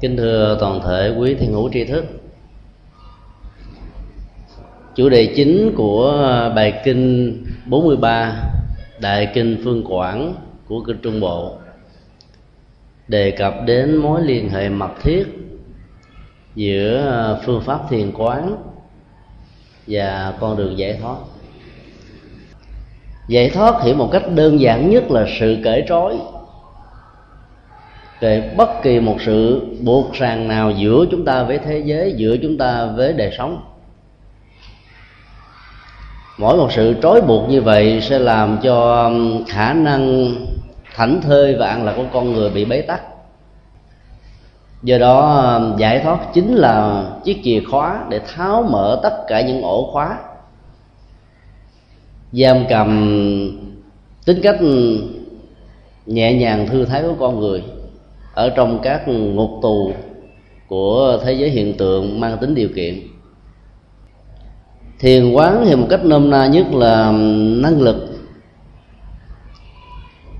Kính thưa toàn thể quý thiên hữu tri thức. Chủ đề chính của bài kinh 43 Đại kinh Phương Quảng của kinh Trung Bộ, Đề cập đến mối liên hệ mật thiết Giữa phương pháp thiền quán Và con đường giải thoát. Giải thoát hiểu một cách đơn giản nhất là sự cởi trói về bất kỳ một sự buộc ràng nào giữa chúng ta với thế giới, giữa chúng ta với đời sống. Mỗi một sự trói buộc như vậy sẽ làm cho um, khả năng thảnh thơi và an lạc của con người bị bế tắc. Do đó um, giải thoát chính là chiếc chìa khóa để tháo mở tất cả những ổ khóa. Giam cầm tính cách um, nhẹ nhàng thư thái của con người ở trong các ngục tù của thế giới hiện tượng mang tính điều kiện. Thiền quán thì một cách nôm na nhất là năng lực,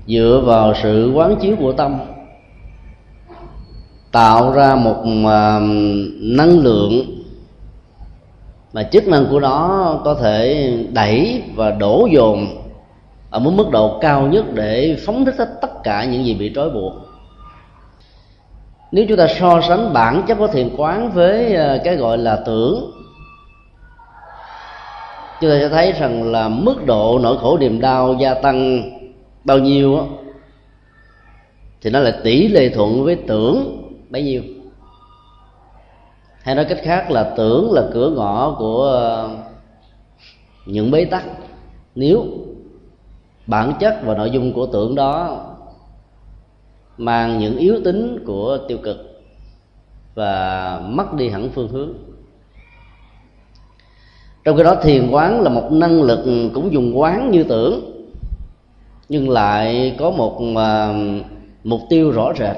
dựa vào sự quán chiếu của tâm, tạo ra một à, năng lượng mà chức năng của nó có thể đẩy và đổ dồn ở một mức độ cao nhất để phóng thích tất cả những gì bị trói buộc nếu chúng ta so sánh bản chất của thiền quán với ờ, cái gọi là tưởng chúng ta sẽ thấy rằng là mức độ nỗi khổ niềm đau gia tăng bao nhiêu đó, thì nó là tỷ lệ thuận với tưởng bấy nhiêu. Hay nói cách khác là tưởng là cửa ngõ của ờ, những bế tắc. Nếu bản chất và nội dung của tưởng đó mang những yếu tính của tiêu cực và mất đi hẳn phương hướng. Trong khi đó thiền quán là một năng lực cũng dùng quán như tưởng nhưng lại có một uh, mục tiêu rõ rệt.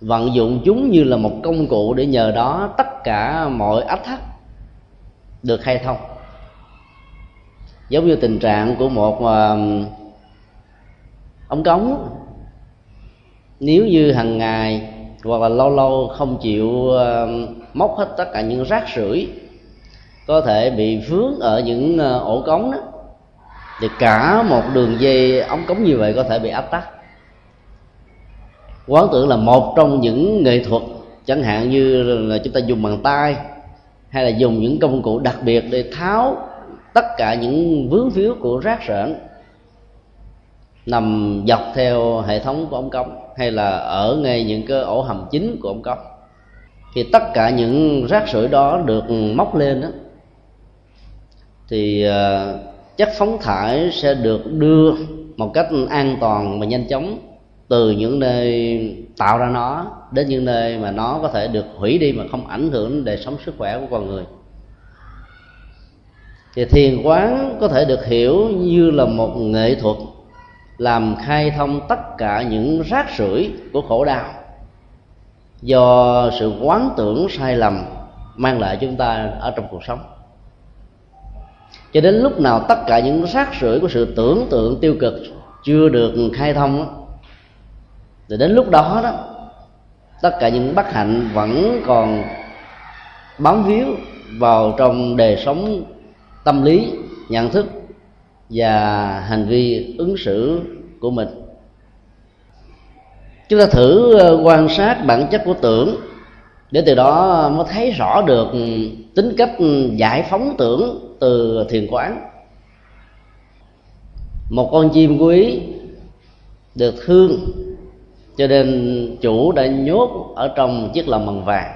Vận dụng chúng như là một công cụ để nhờ đó tất cả mọi ách thắt được khai thông giống như tình trạng của một à, uh, ống cống nếu như hàng ngày hoặc là lâu lâu không chịu móc hết tất cả những rác rưởi, có thể bị vướng ở những ờ, ổ cống đó, thì cả một đường dây ống cống như vậy có thể bị áp tắc. Quán tưởng là một trong những nghệ thuật, chẳng hạn như là chúng ta dùng bàn tay hay là dùng những công cụ đặc biệt để tháo tất cả những vướng víu của rác rỡn nằm dọc theo hệ thống của ống cống hay là ở ngay những cái ổ hầm chính của ống cống thì tất cả những rác rưởi đó được móc lên đó thì ờ, chất phóng thải sẽ được đưa một cách an toàn và nhanh chóng từ những nơi tạo ra nó đến những nơi mà nó có thể được hủy đi mà không ảnh hưởng đến đời sống sức khỏe của con người. Thì thiền quán có thể được hiểu như là một nghệ thuật làm khai thông tất cả những rác rưởi của khổ đau. Do sự quán tưởng sai lầm mang lại chúng ta ở trong cuộc sống. Cho đến lúc nào tất cả những rác rưởi của sự tưởng tượng tiêu cực chưa được khai thông thì đến lúc đó đó, tất cả những bất hạnh vẫn còn bám víu vào trong đời sống tâm lý, nhận thức và hành vi ứng xử của mình. Chúng ta thử ờ, quan sát bản chất của tưởng để từ đó mới thấy rõ được ừ, tính cách ừ, giải phóng tưởng từ thiền quán. Một con chim quý được thương, cho nên chủ đã nhốt ở trong chiếc lồng bằng vàng.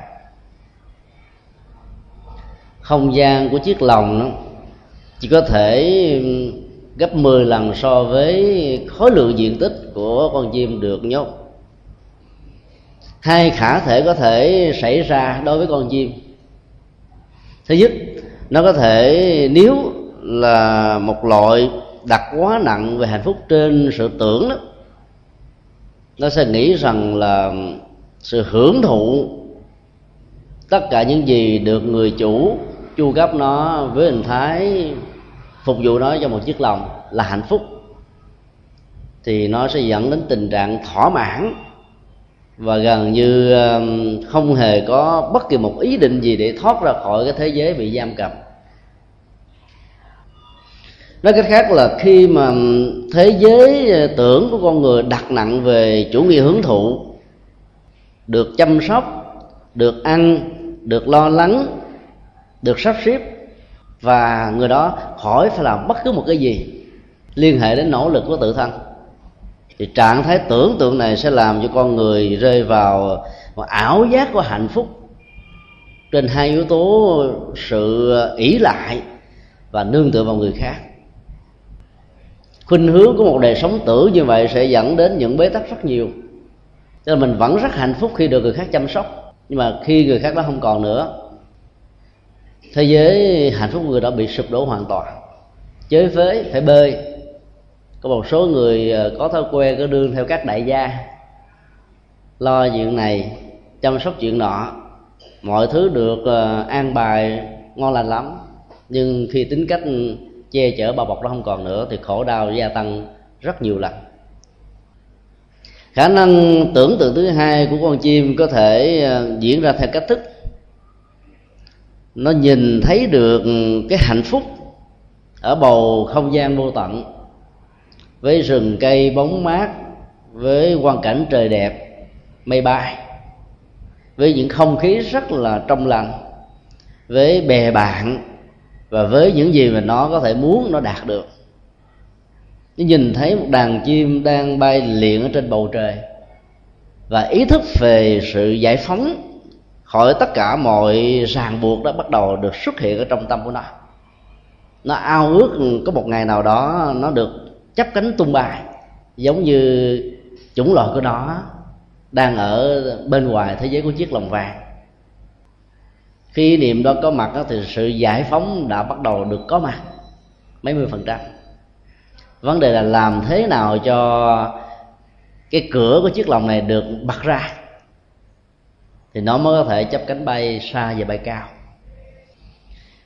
Không gian của chiếc lồng đó chỉ có thể ừ, gấp 10 lần so với khối lượng diện tích của con chim được nhốt. Hai khả thể có thể xảy ra đối với con chim. Thứ nhất, nó có thể, nếu là một loại đặt quá nặng về hạnh phúc trên sự tưởng đó, nó sẽ nghĩ rằng là sự hưởng thụ tất cả những gì được người chủ chu cấp nó với hình thái phục vụ nó cho một chiếc lòng là hạnh phúc, thì nó sẽ dẫn đến tình trạng thỏa mãn và gần như um, không hề có bất kỳ một ý định gì để thoát ra khỏi cái thế giới bị giam cầm. Nói cách khác là khi mà um, thế giới ờ, tưởng của con người đặt nặng về chủ nghĩa hưởng thụ, được chăm sóc, được ăn, được lo lắng, được sắp xếp và người đó khỏi phải làm bất cứ một cái gì liên hệ đến nỗ lực của tự thân. Thì trạng thái tưởng tượng này sẽ làm cho con người rơi vào một ảo giác của hạnh phúc trên hai yếu tố sự ỷ lại và nương tựa vào người khác. Khuynh hướng của một đời sống tử như vậy sẽ dẫn đến những bế tắc rất nhiều. Cho nên mình vẫn rất hạnh phúc khi được người khác chăm sóc. Nhưng mà khi người khác đó không còn nữa thế giới hạnh phúc của người đó bị sụp đổ hoàn toàn. Chới phế, phải bơi. Có một số người ờ, có thói quen có đương theo các đại gia, lo chuyện này, chăm sóc chuyện nọ. Mọi thứ được ờ, an bài ngon lành lắm, nhưng khi tính cách che chở bao bọc đó không còn nữa thì khổ đau gia tăng rất nhiều lần. Khả năng tưởng tượng thứ hai của con chim có thể ờ, diễn ra theo cách thức nó nhìn thấy được cái hạnh phúc ở bầu không gian vô tận, với rừng cây bóng mát, với quang cảnh trời đẹp, mây bay, với những không khí rất là trong lành, với bè bạn và với những gì mà nó có thể muốn nó đạt được. Nó nhìn thấy một đàn chim đang bay liệng ở trên bầu trời và ý thức về sự giải phóng khỏi tất cả mọi ràng buộc đó bắt đầu được xuất hiện ở trong tâm của nó. Nó ao ước có một ngày nào đó nó được chấp cánh tung bay giống như chủng loại của nó đang ở bên ngoài thế giới của chiếc lồng vàng. Khi niệm đó có mặt đó, thì sự giải phóng đã bắt đầu được có mặt mấy mươi phần trăm. Vấn đề là làm thế nào cho cái cửa của chiếc lồng này được bật ra thì nó mới có thể chấp cánh bay xa và bay cao.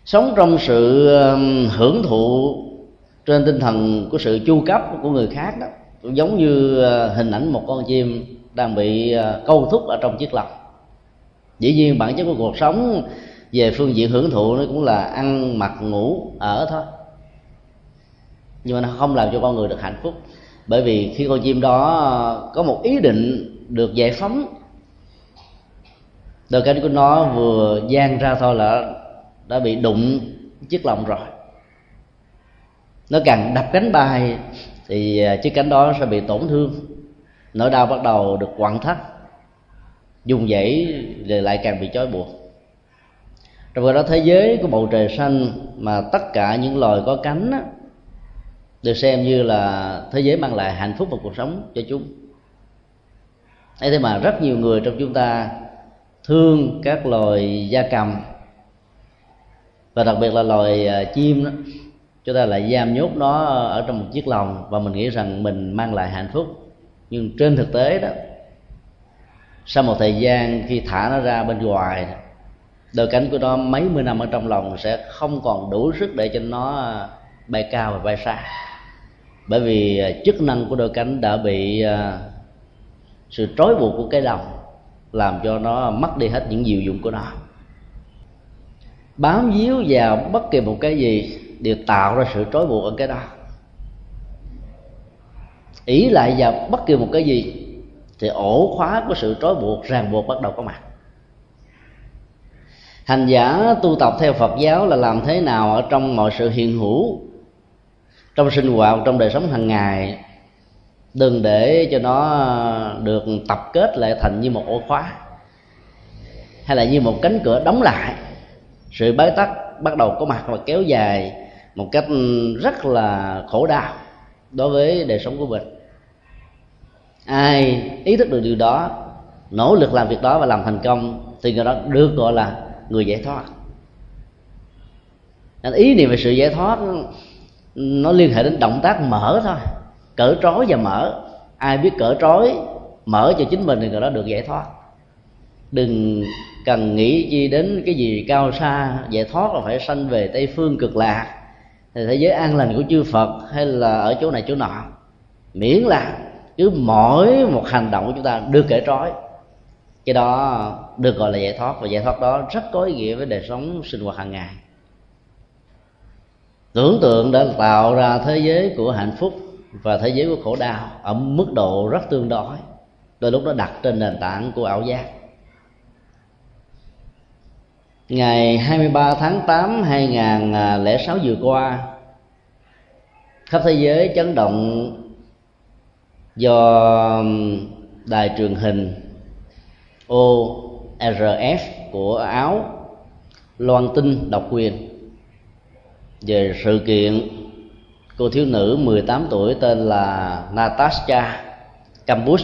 Sống trong sự um, hưởng thụ trên tinh thần của sự chu cấp của người khác đó, cũng giống như uh, hình ảnh một con chim đang bị uh, câu thúc ở trong chiếc lồng. Dĩ nhiên bản chất của cuộc sống về phương diện hưởng thụ nó cũng là ăn, mặc, ngủ, ở thôi. Nhưng mà nó không làm cho con người được hạnh phúc, bởi vì khi con chim đó có một ý định được giải phóng đôi cánh của nó vừa gian ra thôi là đã bị đụng chiếc lồng rồi. Nó càng đập cánh bay thì à, chiếc cánh đó sẽ bị tổn thương. Nỗi đau bắt đầu được quặn thắt dùng dãy rồi lại càng bị trói buộc. Trong khi đó thế giới của bầu trời xanh mà tất cả những loài có cánh á, được xem như là thế giới mang lại hạnh phúc và cuộc sống cho chúng. Ấy thế mà rất nhiều người trong chúng ta thương các loài gia cầm. Và đặc biệt là loài à, chim đó. Chúng ta lại giam nhốt nó ở trong một chiếc lồng và mình nghĩ rằng mình mang lại hạnh phúc. Nhưng trên thực tế đó, sau một thời gian khi thả nó ra bên ngoài, đôi cánh của nó mấy mươi năm ở trong lòng sẽ không còn đủ sức để cho nó à, bay cao và bay xa. Bởi vì à, chức năng của đôi cánh đã bị sự trói buộc của cái lòng làm cho nó mất đi hết những diệu dụng của nó. Bám víu vào bất kỳ một cái gì đều tạo ra sự trói buộc ở cái đó. Ý lại vào bất kỳ một cái gì thì ổ khóa của sự trói buộc ràng buộc bắt đầu có mặt. Hành giả tu tập theo phật giáo là làm thế nào ở trong mọi sự hiện hữu, trong sinh hoạt, trong đời sống hàng ngày đừng để cho nó được tập kết lại thành như một ổ khóa hay là như một cánh cửa đóng lại. Sự bế tắc bắt đầu có mặt và kéo dài một cách rất là khổ đau đối với đời sống của mình. Ai ý thức được điều đó, nỗ lực làm việc đó và làm thành công thì người đó được gọi là người giải thoát. Nên ý niệm về sự giải thoát nó liên hệ đến động tác mở thôi cỡ trói và mở. Ai biết cỡ trói, mở cho chính mình thì người đó được giải thoát. Đừng cần nghĩ chi đến cái gì cao xa, giải thoát là phải sanh về tây phương cực lạc. Thì thế giới an lành của chư phật hay là ở chỗ này chỗ nọ, miễn là cứ mỗi một hành động của chúng ta đưa kể trói. Cái đó được gọi là giải thoát, và giải thoát đó rất có ý nghĩa với đời sống sinh hoạt hàng ngày. Tưởng tượng đã tạo ra thế giới của hạnh phúc và thế giới của khổ đau ở mức độ rất tương đối. Đôi lúc nó đặt trên nền tảng của ảo giác. Ngày 23 tháng 8 2006 vừa qua, khắp thế giới chấn động do đài truyền hình ORF của Áo loan tin độc quyền về sự kiện cô thiếu nữ 18 tuổi tên là Natasha Kampuch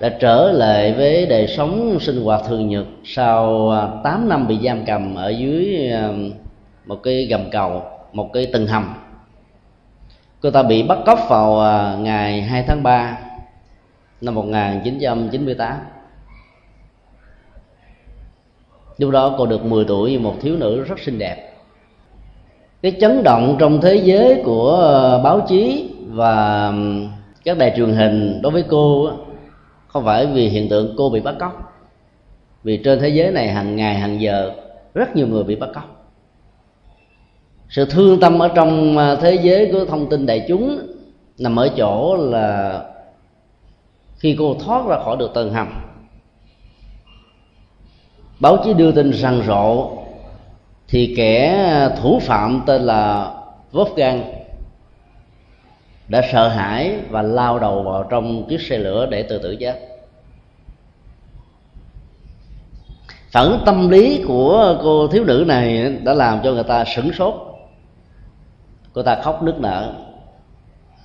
đã trở lại với đời sống sinh hoạt thường nhật sau à, 8 năm bị giam cầm ở dưới à, một cái gầm cầu, một cái tầng hầm. Cô ta bị bắt cóc vào à, ngày 2 tháng 3 năm 1998 lúc đó cô được 10 tuổi như một thiếu nữ rất xinh đẹp cái chấn động trong thế giới của ờ, báo chí và các đài truyền hình đối với cô không phải vì hiện tượng cô bị bắt cóc. Vì trên thế giới này hàng ngày, hàng giờ, rất nhiều người bị bắt cóc. Sự thương tâm ở trong ờ, thế giới của thông tin đại chúng nằm ở chỗ là khi cô thoát ra khỏi được tầng hầm, báo chí đưa tin rằng rộ thì kẻ à, thủ phạm tên là Wolfgang đã sợ hãi và lao đầu vào trong chiếc xe lửa để tự tử chết. Phản ứng tâm lý của cô thiếu nữ này đã làm cho người ta sửng sốt. Cô ta khóc nức nở.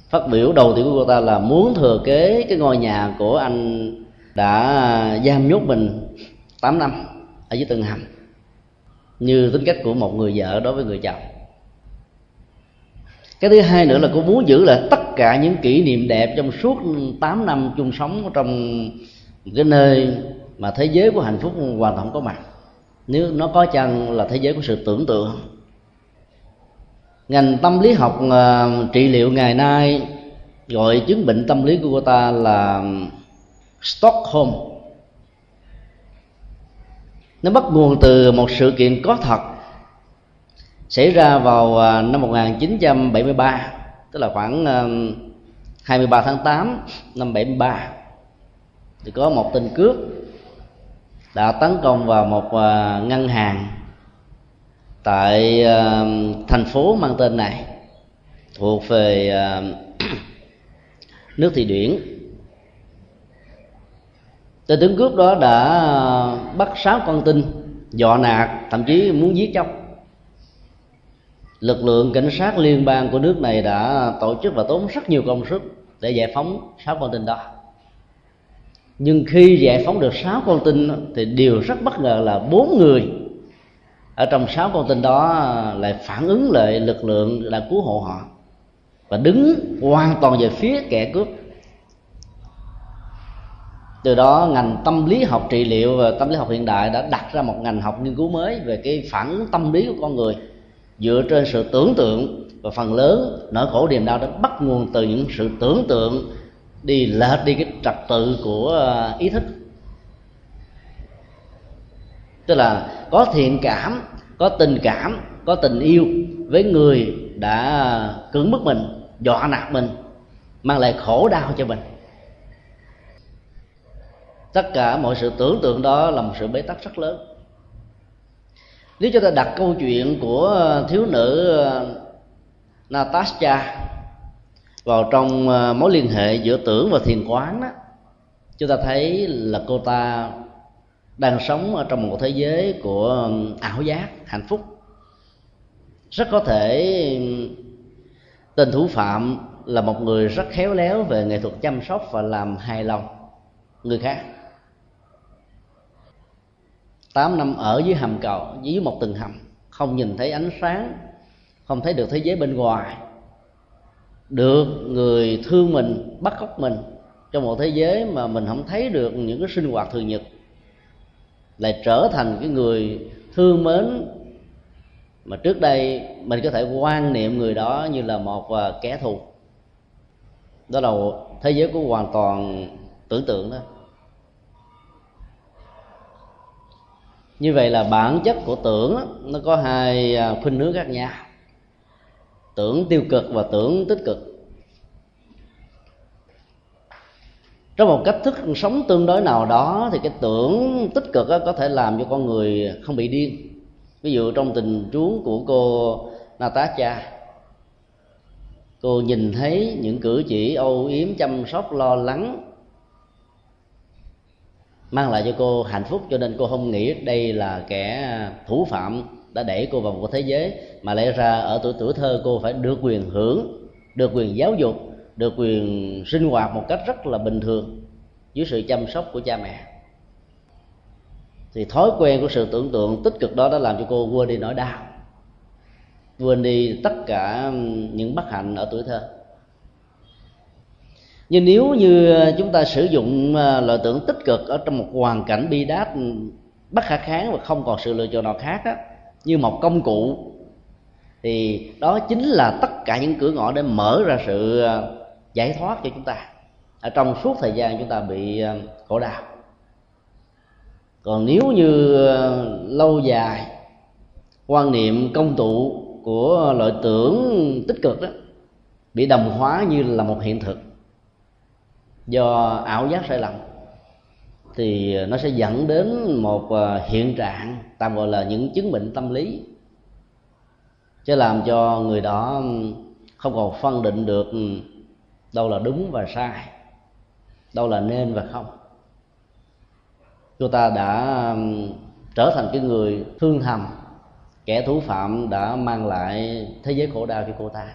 Phát biểu đầu tiên của cô ta là muốn thừa kế cái ngôi nhà của anh đã giam nhốt mình 8 năm ở dưới tầng hầm như tính cách của một người vợ đối với người chồng. Cái thứ hai nữa là cô muốn giữ lại tất cả những kỷ niệm đẹp trong suốt 8 năm chung sống trong cái nơi mà thế giới của hạnh phúc hoàn toàn có mặt. Nếu nó có chăng là thế giới của sự tưởng tượng. Ngành tâm lý học uh, trị liệu ngày nay gọi chứng bệnh tâm lý của cô ta là Stockholm nó bắt nguồn từ một sự kiện có thật xảy ra vào à, năm 1973 tức là khoảng à, 23 tháng 8 năm 73 thì có một tên cướp đã tấn công vào một à, ngân hàng tại thành phố mang tên này thuộc về nước thị điển tên tướng cướp đó đã bắt sáu con tin, dọa nạt, thậm chí muốn giết chóc. Lực lượng cảnh sát liên bang của nước này đã tổ chức và tốn rất nhiều công sức để giải phóng sáu con tin đó. Nhưng khi giải phóng được sáu con tin thì điều rất bất ngờ là bốn người ở trong sáu con tin đó lại phản ứng lại lực lượng đã cứu hộ họ và đứng hoàn toàn về phía kẻ cướp từ đó, ngành tâm lý học trị liệu và tâm lý học hiện đại đã đặt ra một ngành học nghiên cứu mới về cái phản tâm lý của con người, dựa trên sự tưởng tượng và phần lớn nỗi khổ niềm đau đã bắt nguồn từ những sự tưởng tượng đi lệch đi cái trật tự của ờ, ý thức. Tức là có thiện cảm, có tình cảm, có tình yêu với người đã ờ, cưỡng bức mình, dọa nạt mình, mang lại khổ đau cho mình tất cả mọi sự tưởng tượng đó là một sự bế tắc rất lớn. Nếu chúng ta đặt câu chuyện của thiếu nữ uh, Natasha vào trong uh, mối liên hệ giữa tưởng và thiền quán đó chúng ta thấy là cô ta đang sống ở trong một thế giới của um, ảo giác, hạnh phúc. Rất có thể um, tên thủ phạm là một người rất khéo léo về nghệ thuật chăm sóc và làm hài lòng người khác. 8 năm ở dưới hầm cầu, dưới một tầng hầm, không nhìn thấy ánh sáng, không thấy được thế giới bên ngoài. Được người thương mình, bắt cóc mình, trong một thế giới mà mình không thấy được những cái sinh hoạt thường nhật, lại trở thành cái người thương mến. Mà trước đây mình có thể quan niệm người đó như là một à, kẻ thù. Đó là thế giới của hoàn toàn tưởng tượng đó. Như vậy là bản chất của tưởng nó có hai à, khuynh hướng khác nhau. Tưởng tiêu cực và tưởng tích cực. Trong một cách thức sống tương đối nào đó thì cái tưởng tích cực có thể làm cho con người không bị điên. Ví dụ trong tình huống của cô Natasha, cô nhìn thấy những cử chỉ âu yếm, chăm sóc, lo lắng mang lại cho cô hạnh phúc, cho nên cô không nghĩ đây là kẻ à, thủ phạm đã đẩy cô vào một thế giới mà lẽ ra ở tuổi tuổi thơ cô phải được quyền hưởng, được quyền giáo dục, được quyền sinh hoạt một cách rất là bình thường dưới sự chăm sóc của cha mẹ. Thì thói quen của sự tưởng tượng tích cực đó đã làm cho cô quên đi nỗi đau, quên đi tất cả những bất hạnh ở tuổi thơ nhưng nếu như chúng ta sử dụng à, lợi tưởng tích cực ở trong một hoàn cảnh bi đát bất khả kháng và không còn sự lựa chọn nào khác đó, như một công cụ thì đó chính là tất cả những cửa ngõ để mở ra sự à, giải thoát cho chúng ta. Ở trong suốt thời gian chúng ta bị à, khổ đau. Còn nếu như lâu dài quan niệm công tụ của loại tưởng tích cực đó bị đồng hóa như là một hiện thực do ảo giác sai lầm, thì nó sẽ dẫn đến một ờ, hiện trạng tạm gọi là những chứng bệnh tâm lý. Sẽ làm cho người đó không còn phân định được đâu là đúng và sai, đâu là nên và không. Cô ta đã trở thành cái người thương thầm kẻ thủ phạm đã mang lại thế giới khổ đau cho cô ta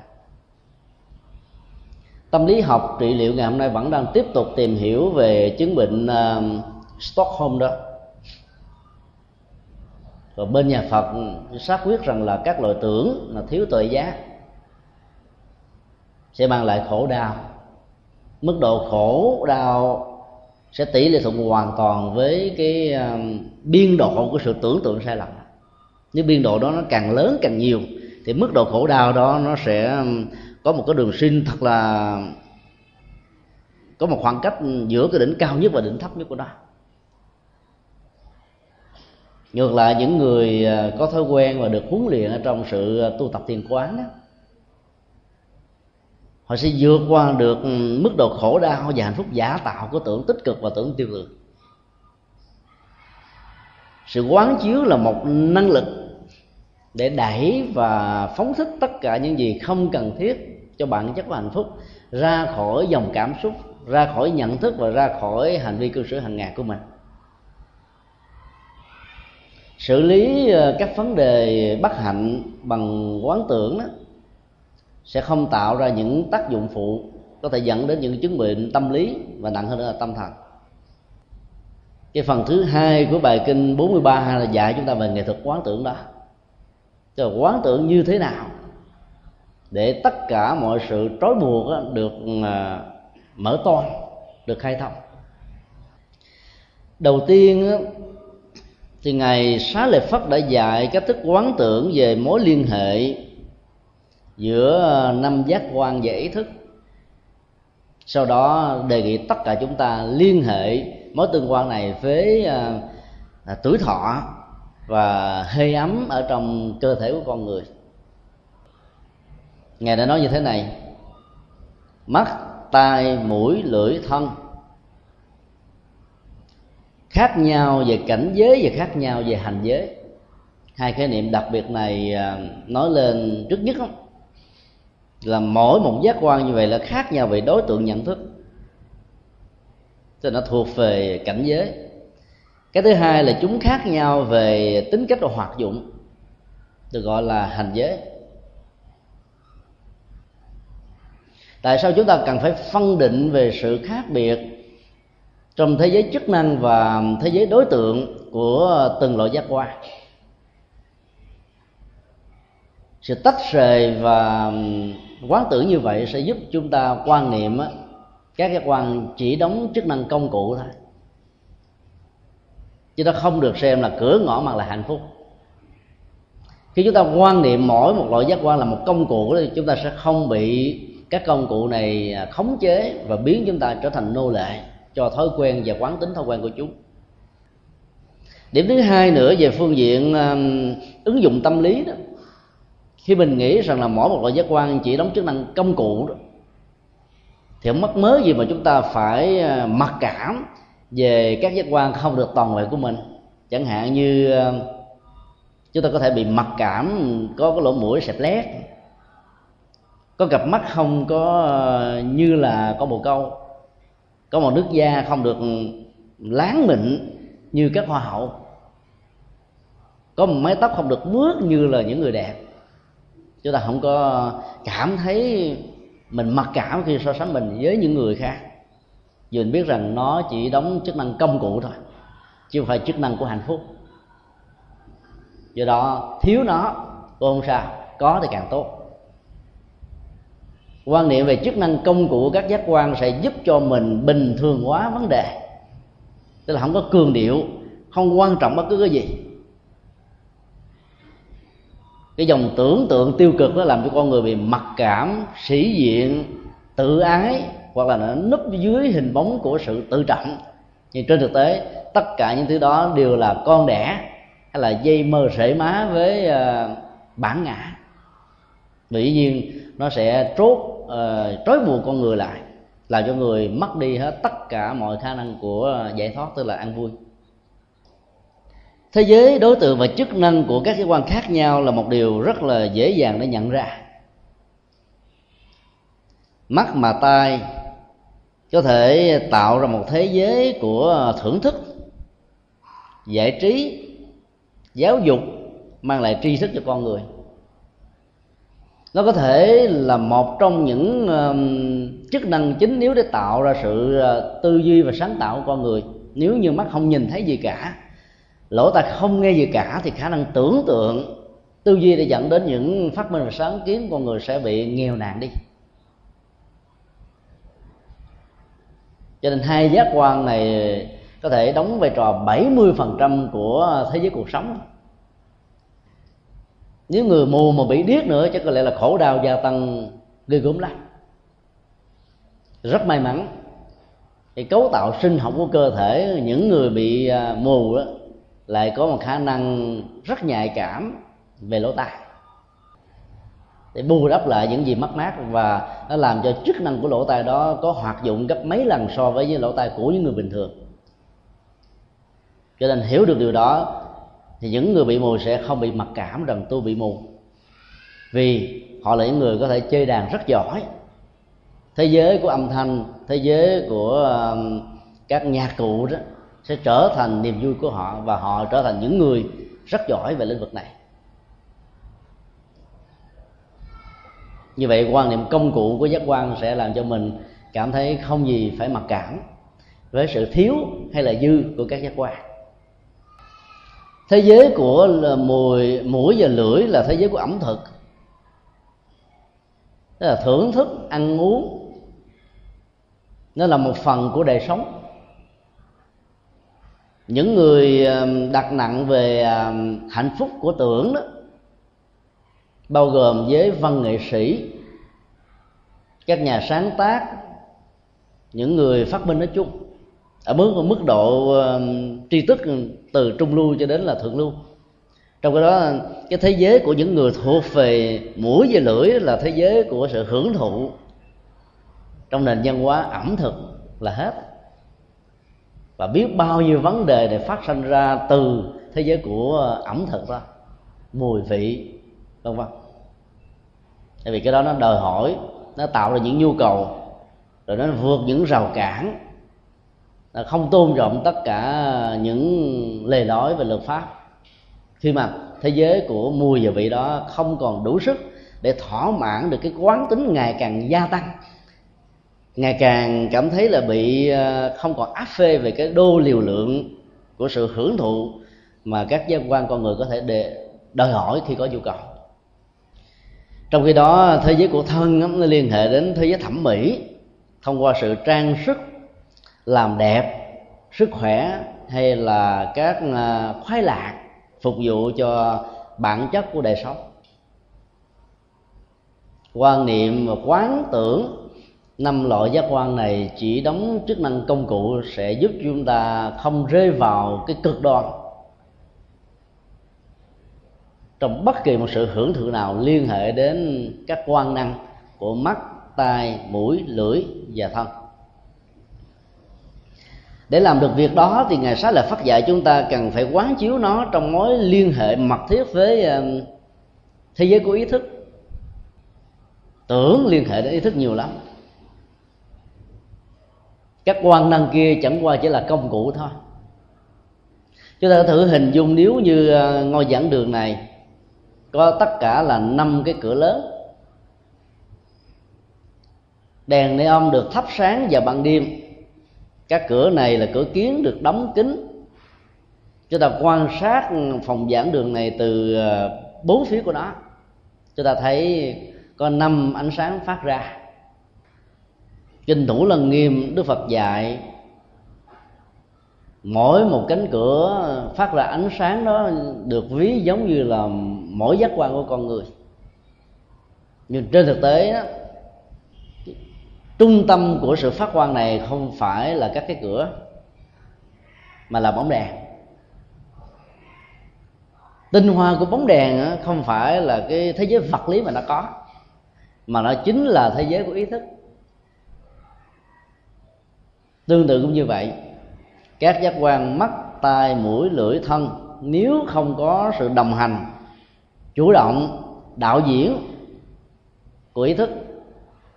tâm lý học trị liệu ngày hôm nay vẫn đang tiếp tục tìm hiểu về chứng bệnh uh, Stockholm đó. Và bên nhà Phật xác quyết rằng là các loại tưởng là thiếu tuệ giác sẽ mang lại khổ đau. Mức độ khổ đau sẽ tỷ lệ thuận hoàn toàn với cái uh, biên độ của sự tưởng tượng sai lầm. Nếu biên độ đó nó càng lớn càng nhiều thì mức độ khổ đau đó nó sẽ có một cái đường sinh thật là có một khoảng cách giữa cái đỉnh cao nhất và đỉnh thấp nhất của nó. Ngược lại, những người à, có thói quen và được huấn luyện ở trong sự à, tu tập thiền quán đó họ sẽ vượt qua được mức độ khổ đau và hạnh phúc giả tạo của tưởng tích cực và tưởng tiêu cực. Sự quán chiếu là một năng lực để đẩy và phóng thích tất cả những gì không cần thiết cho bản chất của hạnh phúc, ra khỏi dòng cảm xúc, ra khỏi nhận thức và ra khỏi hành vi cư xử hàng ngày của mình. Xử lý ờ, các vấn đề bất hạnh bằng quán tưởng đó sẽ không tạo ra những tác dụng phụ có thể dẫn đến những chứng bệnh tâm lý và nặng hơn nữa là tâm thần. Cái phần thứ hai của bài kinh 43 là dạy chúng ta về nghệ thuật quán tưởng đó. Cho quán tưởng như thế nào? Để tất cả mọi sự trói buộc được à, mở toan được khai thông. Đầu tiên thì ngài xá lợi phất đã dạy cách thức quán tưởng về mối liên hệ giữa à, năm giác quan và ý thức. Sau đó đề nghị tất cả chúng ta liên hệ mối tương quan này với à, à tuổi thọ và hơi ấm ở trong cơ thể của con người ngài đã nói như thế này. Mắt, tai, mũi, lưỡi, thân. Khác nhau về cảnh giới và khác nhau về hành giới. Hai khái niệm đặc biệt này à, nói lên trước nhất là mỗi một giác quan như vậy là khác nhau về đối tượng nhận thức. Cho nó thuộc về cảnh giới. Cái thứ hai là chúng khác nhau về tính cách và hoạt dụng, được gọi là hành giới. Tại sao chúng ta cần phải phân định về sự khác biệt trong thế giới chức năng và thế giới đối tượng của từng loại giác quan? Sự tách rời và quán tưởng như vậy sẽ giúp chúng ta quan niệm các giác quan chỉ đóng chức năng công cụ thôi. Chứ nó không được xem là cửa ngõ mà là hạnh phúc. Khi chúng ta quan niệm mỗi một loại giác quan là một công cụ thì chúng ta sẽ không bị các công cụ này à, khống chế và biến chúng ta trở thành nô lệ cho thói quen và quán tính thói quen của chúng. Điểm thứ hai nữa về phương diện um, ứng dụng tâm lý đó. Khi mình nghĩ rằng là mỗi một loại giác quan chỉ đóng chức năng công cụ đó thì không mất mớ gì mà chúng ta phải à, mặc cảm về các giác quan không được toàn vẹn của mình? Chẳng hạn như chúng ta có thể bị mặc cảm có cái lỗ mũi sẹp lét có cặp mắt không? Có ờ, như là có bồ câu, có một nước da không được láng mịn như các hoa hậu. Có một mái tóc không được mướt như là những người đẹp. Chúng ta không có cảm thấy mình mặc cảm khi so sánh mình với những người khác. Vì mình biết rằng nó chỉ đóng chức năng công cụ thôi, chứ không phải chức năng của hạnh phúc. Do đó, thiếu nó cũng không sao, có thì càng tốt quan niệm về chức năng công cụ của các giác quan sẽ giúp cho mình bình thường hóa vấn đề. Tức là không có cường điệu, không quan trọng bất cứ cái gì. Cái dòng tưởng tượng tiêu cực đó làm cho con người bị mặc cảm, sĩ diện, tự ái, hoặc là nó núp dưới hình bóng của sự tự trọng. Nhưng trên thực tế, tất cả những thứ đó đều là con đẻ, hay là dây mơ rễ má với ờ, bản ngã. Dĩ nhiên, nó sẽ trốt uh, trói buộc con người lại làm cho người mất đi hết tất cả mọi khả năng của ờ, giải thoát tức là an vui. Thế giới đối tượng và chức năng của các cơ quan khác nhau là một điều rất là dễ dàng để nhận ra. Mắt mà tai có thể tạo ra một thế giới của ờ, thưởng thức giải trí giáo dục mang lại tri thức cho con người nó có thể là một trong những uh, chức năng chính yếu để tạo ra sự uh, tư duy và sáng tạo của con người. Nếu như mắt không nhìn thấy gì cả lỗ tai không nghe gì cả thì khả năng tưởng tượng tư duy để dẫn đến những phát minh và sáng kiến con người sẽ bị nghèo nàn đi. Cho nên hai giác quan này có thể đóng vai trò 70% của thế giới cuộc sống nếu người mù mà bị điếc nữa, chắc có lẽ là khổ đau gia tăng ghê gớm lắm. Rất may mắn thì cấu tạo sinh học của cơ thể những người bị à, mù đó lại có một khả năng rất nhạy cảm về lỗ tai. Để bù đắp lại những gì mất mát và nó làm cho chức năng của lỗ tai đó có hoạt dụng gấp mấy lần so với những lỗ tai của những người bình thường. Cho nên hiểu được điều đó thì những người bị mù sẽ không bị mặc cảm rằng tôi bị mù. Vì họ là những người có thể chơi đàn rất giỏi. Thế giới của âm thanh, thế giới của um, các nhạc cụ đó sẽ trở thành niềm vui của họ và họ trở thành những người rất giỏi về lĩnh vực này. Như vậy, quan niệm công cụ của giác quan sẽ làm cho mình cảm thấy không gì phải mặc cảm với sự thiếu hay là dư của các giác quan thế giới của mùi, mũi và lưỡi là thế giới của ẩm thực. Tức là thưởng thức, ăn uống. Nó là một phần của đời sống. Những người đặt nặng về hạnh phúc của tưởng đó, bao gồm với văn nghệ sĩ, các nhà sáng tác, những người phát minh nói chung, ở mức mức độ tri thức từ trung lưu cho đến là thượng lưu. Trong cái đó, cái thế giới của những người thuộc về mũi và lưỡi là thế giới của sự hưởng thụ. Trong nền văn hóa ẩm thực là hết. Và biết bao nhiêu vấn đề để phát sinh ra từ thế giới của ẩm thực đó, mùi vị, vân vân. Tại vì cái đó nó đòi hỏi, nó tạo ra những nhu cầu, rồi nó vượt những rào cản là không tôn trọng tất cả những lề lối về luật pháp. Khi mà thế giới của mùi và vị đó không còn đủ sức để thỏa mãn được cái quán tính ngày càng gia tăng, ngày càng cảm thấy là bị ờ, không còn áp phê về cái đô liều lượng của sự hưởng thụ mà các giác quan con người có thể để, đòi hỏi khi có nhu cầu. Trong khi đó, thế giới của thân nó liên hệ đến thế giới thẩm mỹ thông qua sự trang sức làm đẹp, sức khỏe hay là các à, khoái lạc phục vụ cho bản chất của đời sống. Quan niệm và quán tưởng năm loại giác quan này chỉ đóng chức năng công cụ sẽ giúp chúng ta không rơi vào cái cực đoan. Trong bất kỳ một sự hưởng thụ nào liên hệ đến các quan năng của mắt, tai, mũi, lưỡi và thân để làm được việc đó thì ngài sáng là phát dạy chúng ta cần phải quán chiếu nó trong mối liên hệ mật thiết với um, thế giới của ý thức. Tưởng liên hệ đến ý thức nhiều lắm. Các quan năng kia chẳng qua chỉ là công cụ thôi. Chúng ta thử hình dung nếu như uh, ngôi giảng đường này có tất cả là năm cái cửa lớn. Đèn neon được thắp sáng vào ban đêm các cửa này là cửa kiến được đóng kín. Chúng ta quan sát phòng giảng đường này từ ờ, bốn phía của nó. Chúng ta thấy có năm ánh sáng phát ra. Kinh thủ lần nghiêm đức phật dạy mỗi một cánh cửa phát ra ánh sáng đó được ví giống như là mỗi giác quan của con người. Nhưng trên thực tế đó, trung tâm của sự phát quang này không phải là các cái cửa, mà là bóng đèn. Tinh hoa của bóng đèn không phải là cái thế giới vật lý mà nó có, mà nó chính là thế giới của ý thức. Tương tự cũng như vậy, các giác quan mắt, tai, mũi, lưỡi, thân, nếu không có sự đồng hành, chủ động, đạo diễn của ý thức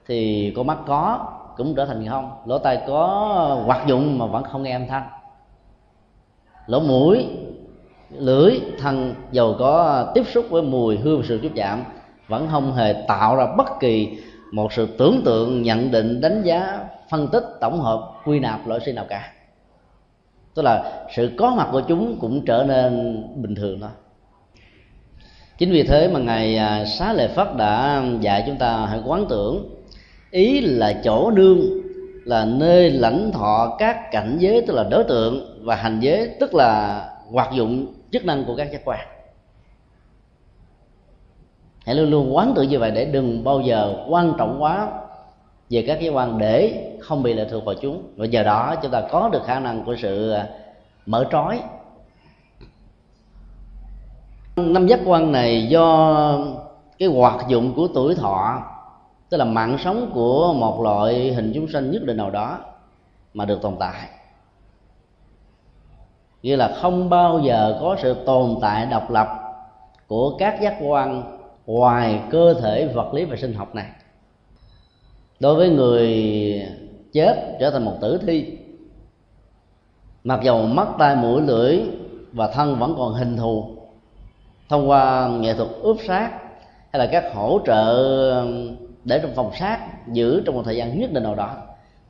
thì con mắt có, cũng trở thành không. Lỗ tai có hoạt dụng mà vẫn không nghe âm thanh. Lỗ mũi, lưỡi, thân, dầu có tiếp xúc với mùi hương sự tiếp chạm vẫn không hề tạo ra bất kỳ một sự tưởng tượng, nhận định, đánh giá, phân tích, tổng hợp, quy nạp loại sinh nào cả. Tức là sự có mặt của chúng cũng trở nên bình thường thôi. Chính vì thế mà ngài à, xá lệ phất đã dạy chúng ta hãy quán tưởng ý là chỗ nương, là nơi lãnh thọ các cảnh giới tức là đối tượng và hành giới, tức là hoạt dụng chức năng của các giác quan. Hãy luôn luôn quán tự như vậy để đừng bao giờ quan trọng quá về các giác quan để không bị lệ thuộc vào chúng. Và giờ đó chúng ta có được khả năng của sự à, mở trói. Năm giác quan này do cái hoạt dụng của tuổi thọ tức là mạng sống của một loại hình chúng sanh nhất định nào đó mà được tồn tại. Nghĩa là không bao giờ có sự tồn tại độc lập của các giác quan ngoài cơ thể vật lý và sinh học này. Đối với người chết trở thành một tử thi, mặc dầu mắt tai mũi lưỡi và thân vẫn còn hình thù, thông qua nghệ thuật ướp xác hay là các hỗ trợ để trong phòng sát giữ trong một thời gian nhất định nào đó.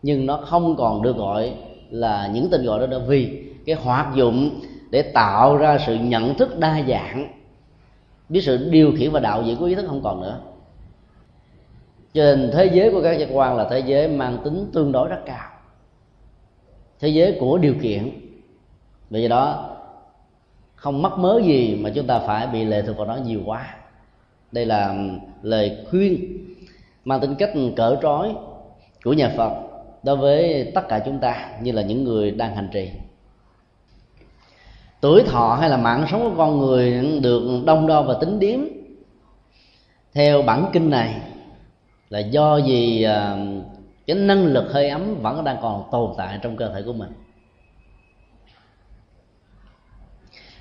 Nhưng nó không còn được gọi là những tên gọi đó nữa vì cái hoạt dụng để tạo ra sự nhận thức đa dạng, với sự điều khiển và đạo diễn của ý thức không còn nữa. Trên thế giới của các giác quan là thế giới mang tính tương đối rất cao, thế giới của điều kiện. Vì vậy đó, không mắc mớ gì mà chúng ta phải bị lệ thuộc vào nó nhiều quá. Đây là lời khuyên mang tính cách cỡ trói của nhà phật đối với tất cả chúng ta như là những người đang hành trì. Tuổi thọ hay là mạng sống của con người được đông đo và tính điếm. Theo bản kinh này là do gì à, cái năng lực hơi ấm vẫn đang còn tồn tại trong cơ thể của mình.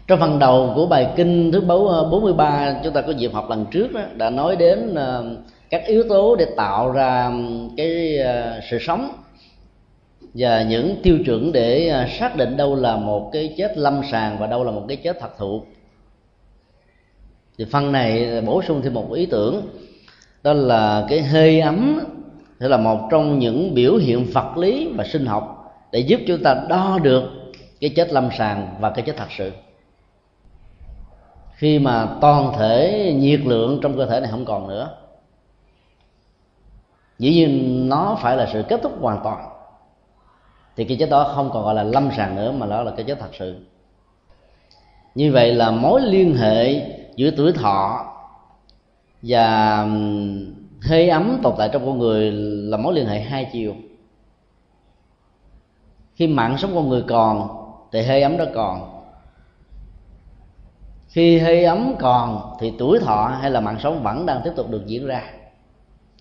Trong phần đầu của bài kinh thứ 43 à, chúng ta có dịp học lần trước đó, đã nói đến à, các yếu tố để tạo ra cái ờ, sự sống và những tiêu chuẩn để ờ, xác định đâu là một cái chết lâm sàng và đâu là một cái chết thật thụ. Thì phần này bổ sung thêm một ý tưởng, đó là cái hơi ấm sẽ là một trong những biểu hiện vật lý và sinh học để giúp chúng ta đo được cái chết lâm sàng và cái chết thật sự. Khi mà toàn thể nhiệt lượng trong cơ thể này không còn nữa dĩ nhiên nó phải là sự kết thúc hoàn toàn. Thì cái chết đó không còn gọi là lâm sàng nữa, mà đó là cái chết thật sự. Như vậy là mối liên hệ giữa tuổi thọ và hơi ấm tồn tại trong con người là mối liên hệ hai chiều. Khi mạng sống con người còn thì hơi ấm đó còn. Khi hơi ấm còn thì tuổi thọ hay là mạng sống vẫn đang tiếp tục được diễn ra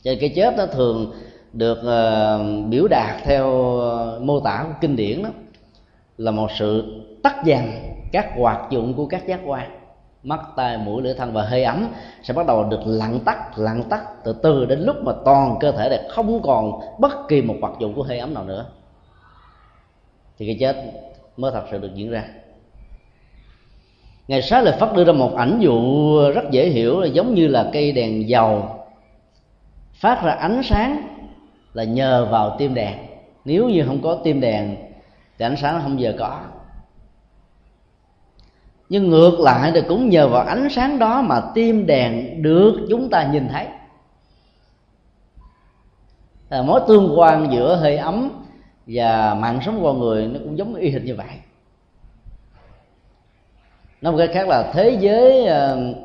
cho nên cái chết nó thường được uh, biểu đạt theo ờ, mô tả của kinh điển đó là một sự tắt dần các hoạt dụng của các giác quan. Mắt tai mũi lưỡi thân và hơi ấm sẽ bắt đầu được lặng tắt lặng tắt từ từ đến lúc mà toàn cơ thể này không còn bất kỳ một hoạt dụng của hơi ấm nào nữa. Thì cái chết mới thật sự được diễn ra. Ngày sáng lại phát đưa ra một ảnh dụ rất dễ hiểu là giống như là cây đèn dầu phát ra ánh sáng là nhờ vào tim đèn. Nếu như không có tim đèn thì ánh sáng không giờ có. Nhưng ngược lại thì cũng nhờ vào ánh sáng đó mà tim đèn được chúng ta nhìn thấy. À, mối tương quan giữa hơi ấm và mạng sống con người nó cũng giống y hệt như vậy. Nói một cách khác là thế giới uh,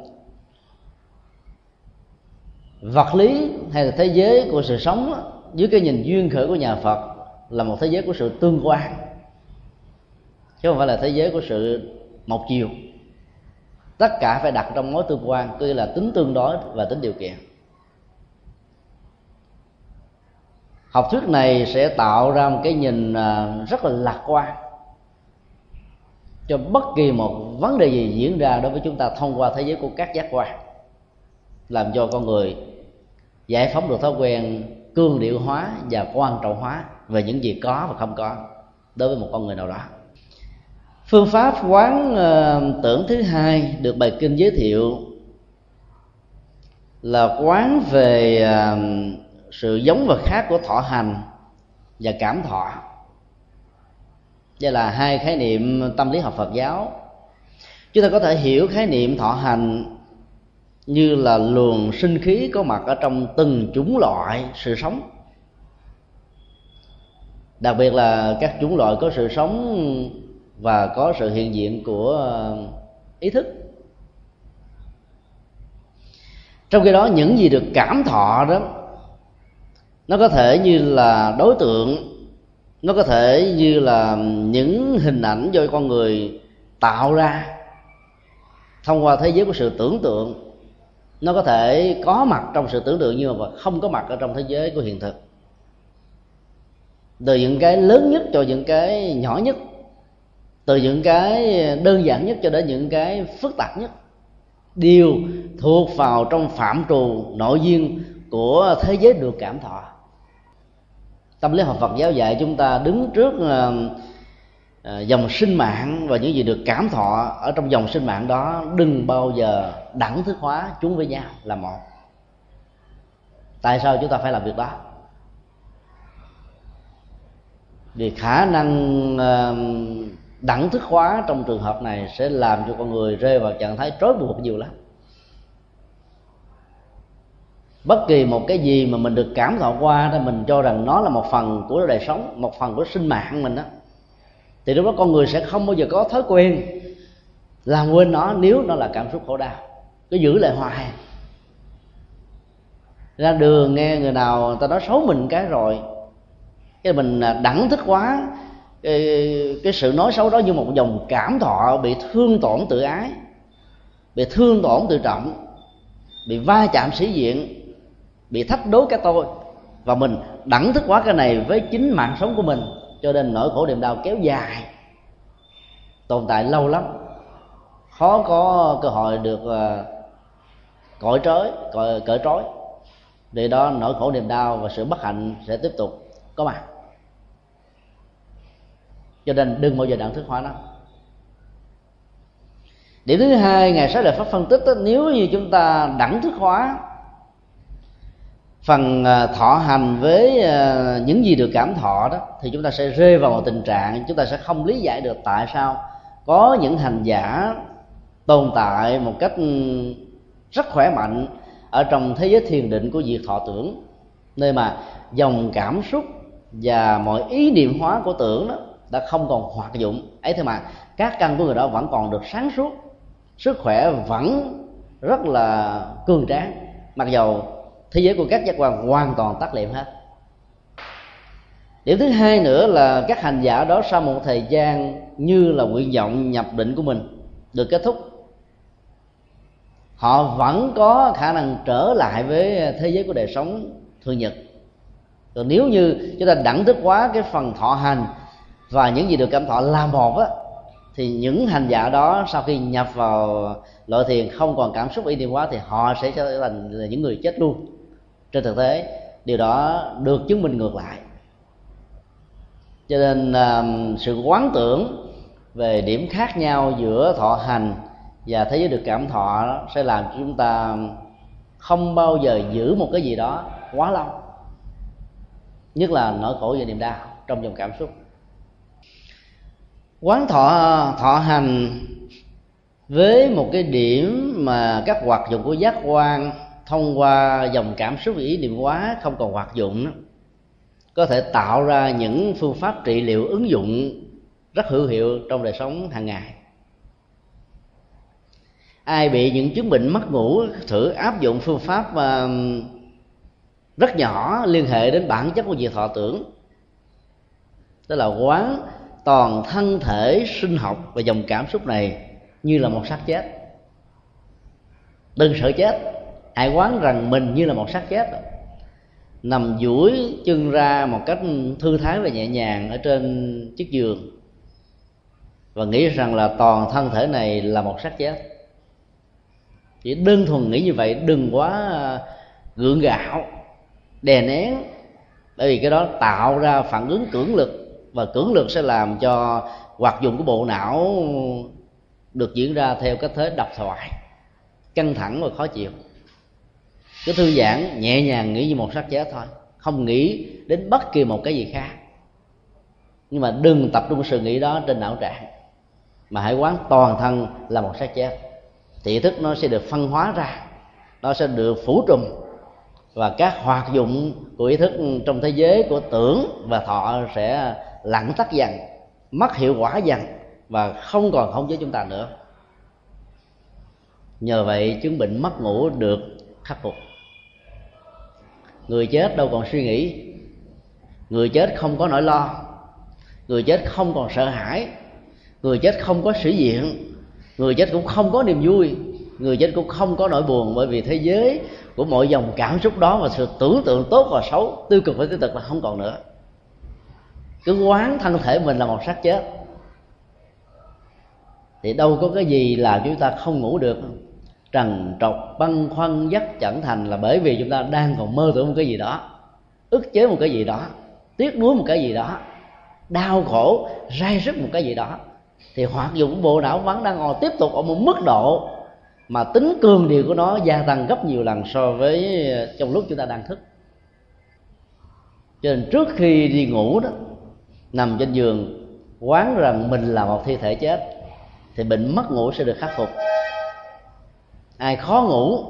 vật lý hay là thế giới của sự sống dưới cái nhìn duyên khởi của nhà phật là một thế giới của sự tương quan, chứ không phải là thế giới của sự một chiều. Tất cả phải đặt trong mối tương quan tức là tính tương đối và tính điều kiện. Học thuyết này sẽ tạo ra một cái nhìn à, rất là lạc quan cho bất kỳ một vấn đề gì diễn ra đối với chúng ta thông qua thế giới của các giác quan làm cho con người giải phóng được thói quen cương điệu hóa và quan trọng hóa về những gì có và không có đối với một con người nào đó. Phương pháp quán ờ, tưởng thứ hai được bài kinh giới thiệu là quán về ờ, sự giống và khác của thọ hành và cảm thọ. Đây là hai khái niệm tâm lý học phật giáo. Chúng ta có thể hiểu khái niệm thọ hành như là luồng sinh khí có mặt ở trong từng chủng loại sự sống. Đặc biệt là các chủng loại có sự sống và có sự hiện diện của ờ, ý thức. Trong khi đó, những gì được cảm thọ đó, nó có thể như là đối tượng, nó có thể như là những hình ảnh do con người tạo ra thông qua thế giới của sự tưởng tượng nó có thể có mặt trong sự tưởng tượng nhưng mà không có mặt ở trong thế giới của hiện thực. Từ những cái lớn nhất cho những cái nhỏ nhất từ những cái đơn giản nhất cho đến những cái phức tạp nhất đều thuộc vào trong phạm trù nội duyên của thế giới được cảm thọ. Tâm lý học Phật giáo dạy chúng ta đứng trước uh, Ờ, dòng sinh mạng và những gì được cảm thọ ở trong dòng sinh mạng đó đừng bao giờ đẳng thức hóa chúng với nhau là một. Tại sao chúng ta phải làm việc đó? Vì khả năng đẳng thức hóa trong trường hợp này sẽ làm cho con người rơi vào trạng thái trói buộc nhiều lắm. Bất kỳ một cái gì mà mình được cảm thọ qua thì mình cho rằng nó là một phần của đời sống, một phần của sinh mạng mình đó thì lúc đó con người sẽ không bao giờ có thói quen làm quên nó nếu nó là cảm xúc khổ đau. Cứ giữ lại hoài ra đường nghe người nào người ta nói xấu mình cái rồi cái mình à, đẳng thức quá cái, cái sự nói xấu đó như một dòng cảm thọ bị thương tổn tự ái bị thương tổn tự trọng bị va chạm sĩ diện bị thách đố cái tôi. Và mình đẳng thức quá cái này với chính mạng sống của mình cho nên nỗi khổ niềm đau kéo dài. Tồn tại lâu lắm. Khó có cơ hội được uh, cõi trói cõi cởi trói. Vì đó nỗi khổ niềm đau và sự bất hạnh sẽ tiếp tục có mặt cho nên đừng bao giờ đặng thức hóa nó. Điểm thứ hai ngày sáu lời pháp phân tích đó, nếu như chúng ta đẳng thức hóa phần à, thọ hành với à, những gì được cảm thọ đó, thì chúng ta sẽ rơi vào một tình trạng, chúng ta sẽ không lý giải được tại sao có những hành giả tồn tại một cách ừ, rất khỏe mạnh ở trong thế giới thiền định của việc thọ tưởng, nơi mà dòng cảm xúc và mọi ý niệm hóa của tưởng đó đã không còn hoạt dụng. Ấy thế mà các căn của người đó vẫn còn được sáng suốt, sức khỏe vẫn rất là cường tráng. Mặc dầu thế giới của các giác quan hoàn toàn tắt liệm hết. Điểm thứ hai nữa là các hành giả đó sau một thời gian như là nguyện vọng nhập định của mình được kết thúc, họ vẫn có khả năng trở lại với thế giới của đời sống thường nhật. Còn nếu như chúng ta đẳng thức quá cái phần thọ hành và những gì được cảm thọ là một á, thì những hành giả đó sau khi nhập vào loại thiền không còn cảm xúc y niệm quá thì họ sẽ trở thành những người chết luôn trên thực tế điều đó được chứng minh ngược lại. Cho nên uh, sự quán tưởng về điểm khác nhau giữa thọ hành và thế giới được cảm thọ sẽ làm cho chúng ta không bao giờ giữ một cái gì đó quá lâu. Nhất là nỗi khổ và niềm đau trong dòng cảm xúc. Quán thọ thọ hành với một cái điểm mà các hoạt dụng của giác quan thông qua dòng cảm xúc và ý niệm quá không còn hoạt dụng đó, có thể tạo ra những phương pháp trị liệu ứng dụng rất hữu hiệu trong đời sống hàng ngày. Ai bị những chứng bệnh mất ngủ thử áp dụng phương pháp um, rất nhỏ liên hệ đến bản chất của việc thọ tưởng. Tức là quán toàn thân thể sinh học và dòng cảm xúc này như là một xác chết. Đừng sợ chết hãy quán rằng mình như là một xác chết. Nằm duỗi chân ra một cách thư thái và nhẹ nhàng ở trên chiếc giường. Và nghĩ rằng là toàn thân thể này là một xác chết. Chỉ đơn thuần nghĩ như vậy, đừng quá ờ, gượng gạo, đè nén. Bởi vì cái đó tạo ra phản ứng cưỡng lực. Và cưỡng lực sẽ làm cho hoạt dụng của bộ não được diễn ra theo cách thế độc thoại, căng thẳng và khó chịu cứ thư giãn nhẹ nhàng nghĩ như một xác chết thôi. Không nghĩ đến bất kỳ một cái gì khác. Nhưng mà đừng tập trung sự nghĩ đó trên não trạng. Mà hãy quán toàn thân là một xác chết. Thì thức nó sẽ được phân hóa ra. Nó sẽ được phủ trùm. Và các hoạt dụng của ý thức trong thế giới của tưởng và thọ sẽ lặng tắt dần, mất hiệu quả dần và không còn không chế chúng ta nữa. Nhờ vậy, chứng bệnh mất ngủ được khắc phục người chết đâu còn suy nghĩ. Người chết không có nỗi lo. Người chết không còn sợ hãi. Người chết không có sĩ diện. Người chết cũng không có niềm vui. Người chết cũng không có nỗi buồn bởi vì thế giới của mọi dòng cảm xúc đó và sự tưởng tượng tốt và xấu, tiêu cực và tiêu cực là không còn nữa. Cứ quán thân thể mình là một xác chết. Thì đâu có cái gì là chúng ta không ngủ được trần trọc băn khoăn dắt chẳng thành là bởi vì chúng ta đang còn mơ tưởng một cái gì đó, ức chế một cái gì đó, tiếc nuối một cái gì đó, đau khổ rai rứt một cái gì đó, thì hoạt dụng bộ não vẫn đang còn tiếp tục ở một mức độ mà tính cường điều của nó gia tăng gấp nhiều lần so với trong lúc chúng ta đang thức. Cho nên trước khi đi ngủ đó, nằm trên giường, quán rằng mình là một thi thể chết, thì bệnh mất ngủ sẽ được khắc phục ai khó ngủ,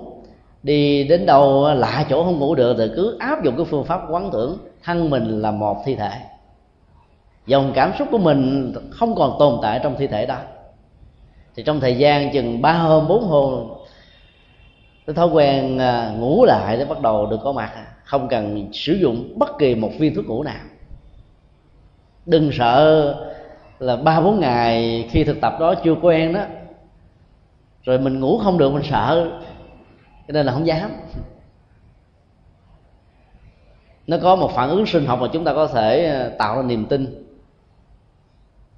đi đến đâu lạ chỗ không ngủ được thì cứ áp dụng cái phương pháp quán tưởng. Thân mình là một thi thể. Dòng cảm xúc của mình không còn tồn tại trong thi thể đó. Thì trong thời gian chừng ba hôm, bốn hôm, cái thói quen à, ngủ lại để bắt đầu được có mặt. Không cần sử dụng bất kỳ một viên thuốc ngủ nào. Đừng sợ là ba bốn ngày khi thực tập đó chưa quen đó rồi mình ngủ không được, mình sợ. Cho nên là không dám. Nó có một phản ứng sinh học mà chúng ta có thể ờ, tạo ra niềm tin.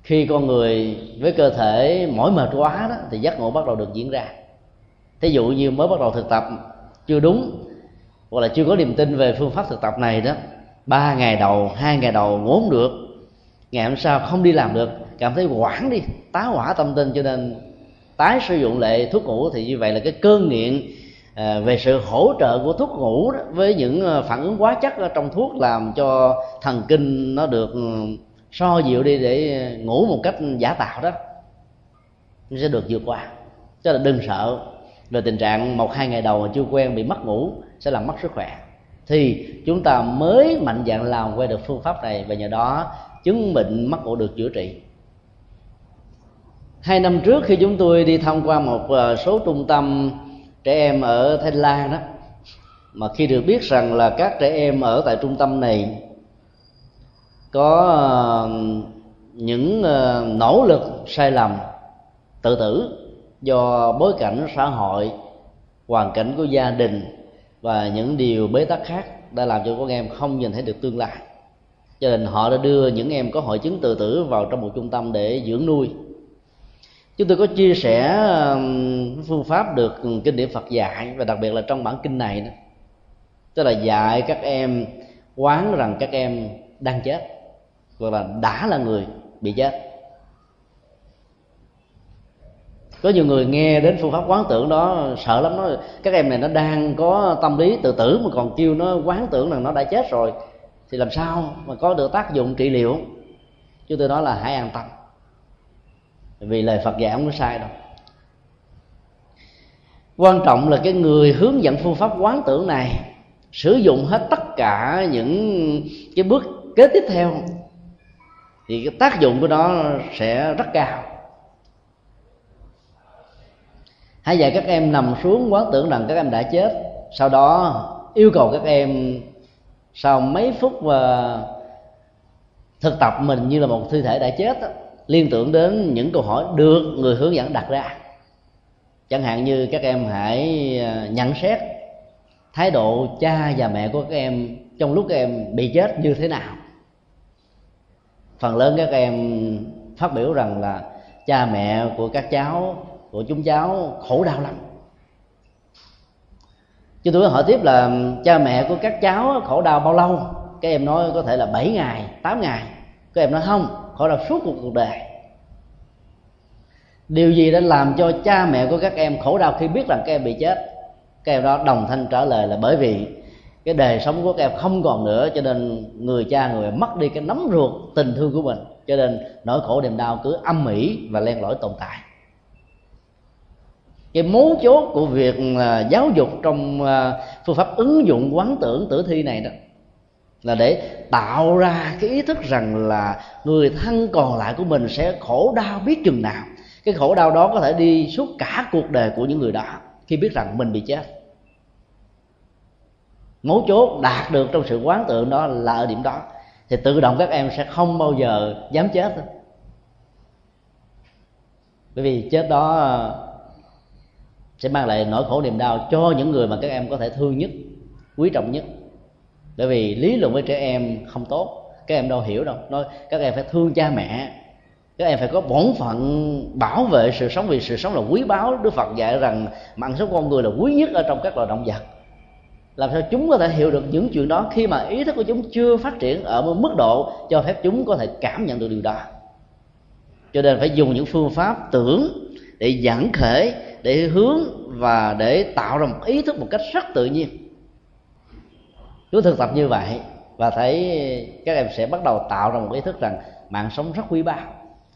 Khi con người với cơ thể mỏi mệt quá đó, thì giấc ngủ bắt đầu được diễn ra. Thí dụ như mới bắt đầu thực tập chưa đúng, hoặc là chưa có niềm tin về phương pháp thực tập này đó, ba ngày đầu, hai ngày đầu ngủ không được, ngày hôm sau không đi làm được, cảm thấy hoảng đi, tá hỏa tâm tinh cho nên tái sử dụng lại thuốc ngủ thì như vậy là cái cơn nghiện à, về sự hỗ trợ của thuốc ngủ đó, với những à, phản ứng quá chất ở trong thuốc làm cho thần kinh nó được ừ, so dịu đi để à, ngủ một cách giả tạo đó nó sẽ được vượt qua. Cho là đừng sợ về tình trạng một hai ngày đầu mà chưa quen bị mất ngủ sẽ làm mất sức khỏe. Thì chúng ta mới mạnh dạng làm quen được phương pháp này và nhờ đó chứng bệnh mất ngủ được chữa trị hai năm trước khi chúng tôi đi tham quan một ờ, số trung tâm trẻ em ở Thái Lan đó, mà khi được biết rằng là các trẻ em ở tại trung tâm này có ờ, những ờ, nỗ lực sai lầm tự tử do bối cảnh xã hội, hoàn cảnh của gia đình và những điều bế tắc khác đã làm cho các em không nhìn thấy được tương lai. Cho nên họ đã đưa những em có hội chứng tự tử vào trong một trung tâm để dưỡng nuôi chúng tôi có chia sẻ phương pháp được kinh điển Phật dạy và đặc biệt là trong bản kinh này đó. Tức là dạy các em, quán rằng các em đang chết, hoặc là đã là người bị chết. Có nhiều người nghe đến phương pháp quán tưởng đó, sợ lắm nó các em này nó đang có tâm lý tự tử mà còn kêu nó quán tưởng rằng nó đã chết rồi. Thì làm sao mà có được tác dụng trị liệu? Chúng tôi nói là hãy an tâm vì lời phật dạy không có sai đâu. Quan trọng là cái người hướng dẫn phương pháp quán tưởng này sử dụng hết tất cả những cái bước kế tiếp theo thì cái tác dụng của nó sẽ rất cao. Hãy dạy các em nằm xuống quán tưởng rằng các em đã chết sau đó yêu cầu các em sau mấy phút và thực tập mình như là một thi thể đã chết đó, liên tưởng đến những câu hỏi được người hướng dẫn đặt ra. Chẳng hạn như các em hãy à, nhận xét thái độ cha và mẹ của các em trong lúc các em bị chết như thế nào. Phần lớn các em phát biểu rằng là cha mẹ của các cháu, của chúng cháu khổ đau lắm. Chúng tôi hỏi tiếp là cha mẹ của các cháu khổ đau bao lâu? Các em nói có thể là 7 ngày 8 ngày. Các em nói không khổ đau suốt cuộc cuộc đời. Điều gì đã làm cho cha mẹ của các em khổ đau khi biết rằng các em bị chết? Các em đó đồng thanh trả lời là bởi vì cái đời sống của các em không còn nữa, cho nên người cha người mất đi cái nắm ruột tình thương của mình. Cho nên nỗi khổ niềm đau cứ âm ỉ và len lỏi tồn tại. Cái mấu chốt của việc giáo dục trong à, phương pháp ứng dụng quán tưởng tử thi này đó là để tạo ra cái ý thức rằng là người thân còn lại của mình sẽ khổ đau biết chừng nào. Cái khổ đau đó có thể đi suốt cả cuộc đời của những người đó khi biết rằng mình bị chết. Mấu chốt đạt được trong sự quán tượng đó là ở điểm đó. Thì tự động các em sẽ không bao giờ dám chết đâu bởi vì chết đó ờ, sẽ mang lại nỗi khổ niềm đau cho những người mà các em có thể thương nhất, quý trọng nhất bởi vì lý luận với trẻ em không tốt, các em đâu hiểu đâu. Nói, các em phải thương cha mẹ, các em phải có bổn phận bảo vệ sự sống, vì sự sống là quý báu. Đức phật dạy rằng mạng sống con người là quý nhất ở trong các loài động vật. Làm sao chúng có thể hiểu được những chuyện đó khi mà ý thức của chúng chưa phát triển ở một mức độ cho phép chúng có thể cảm nhận được điều đó? Cho nên phải dùng những phương pháp tưởng để giảng khởi để hướng và để tạo ra một ý thức một cách rất tự nhiên cứ thực tập như vậy và thấy các em sẽ bắt đầu tạo ra một ý thức rằng mạng sống rất quý báu.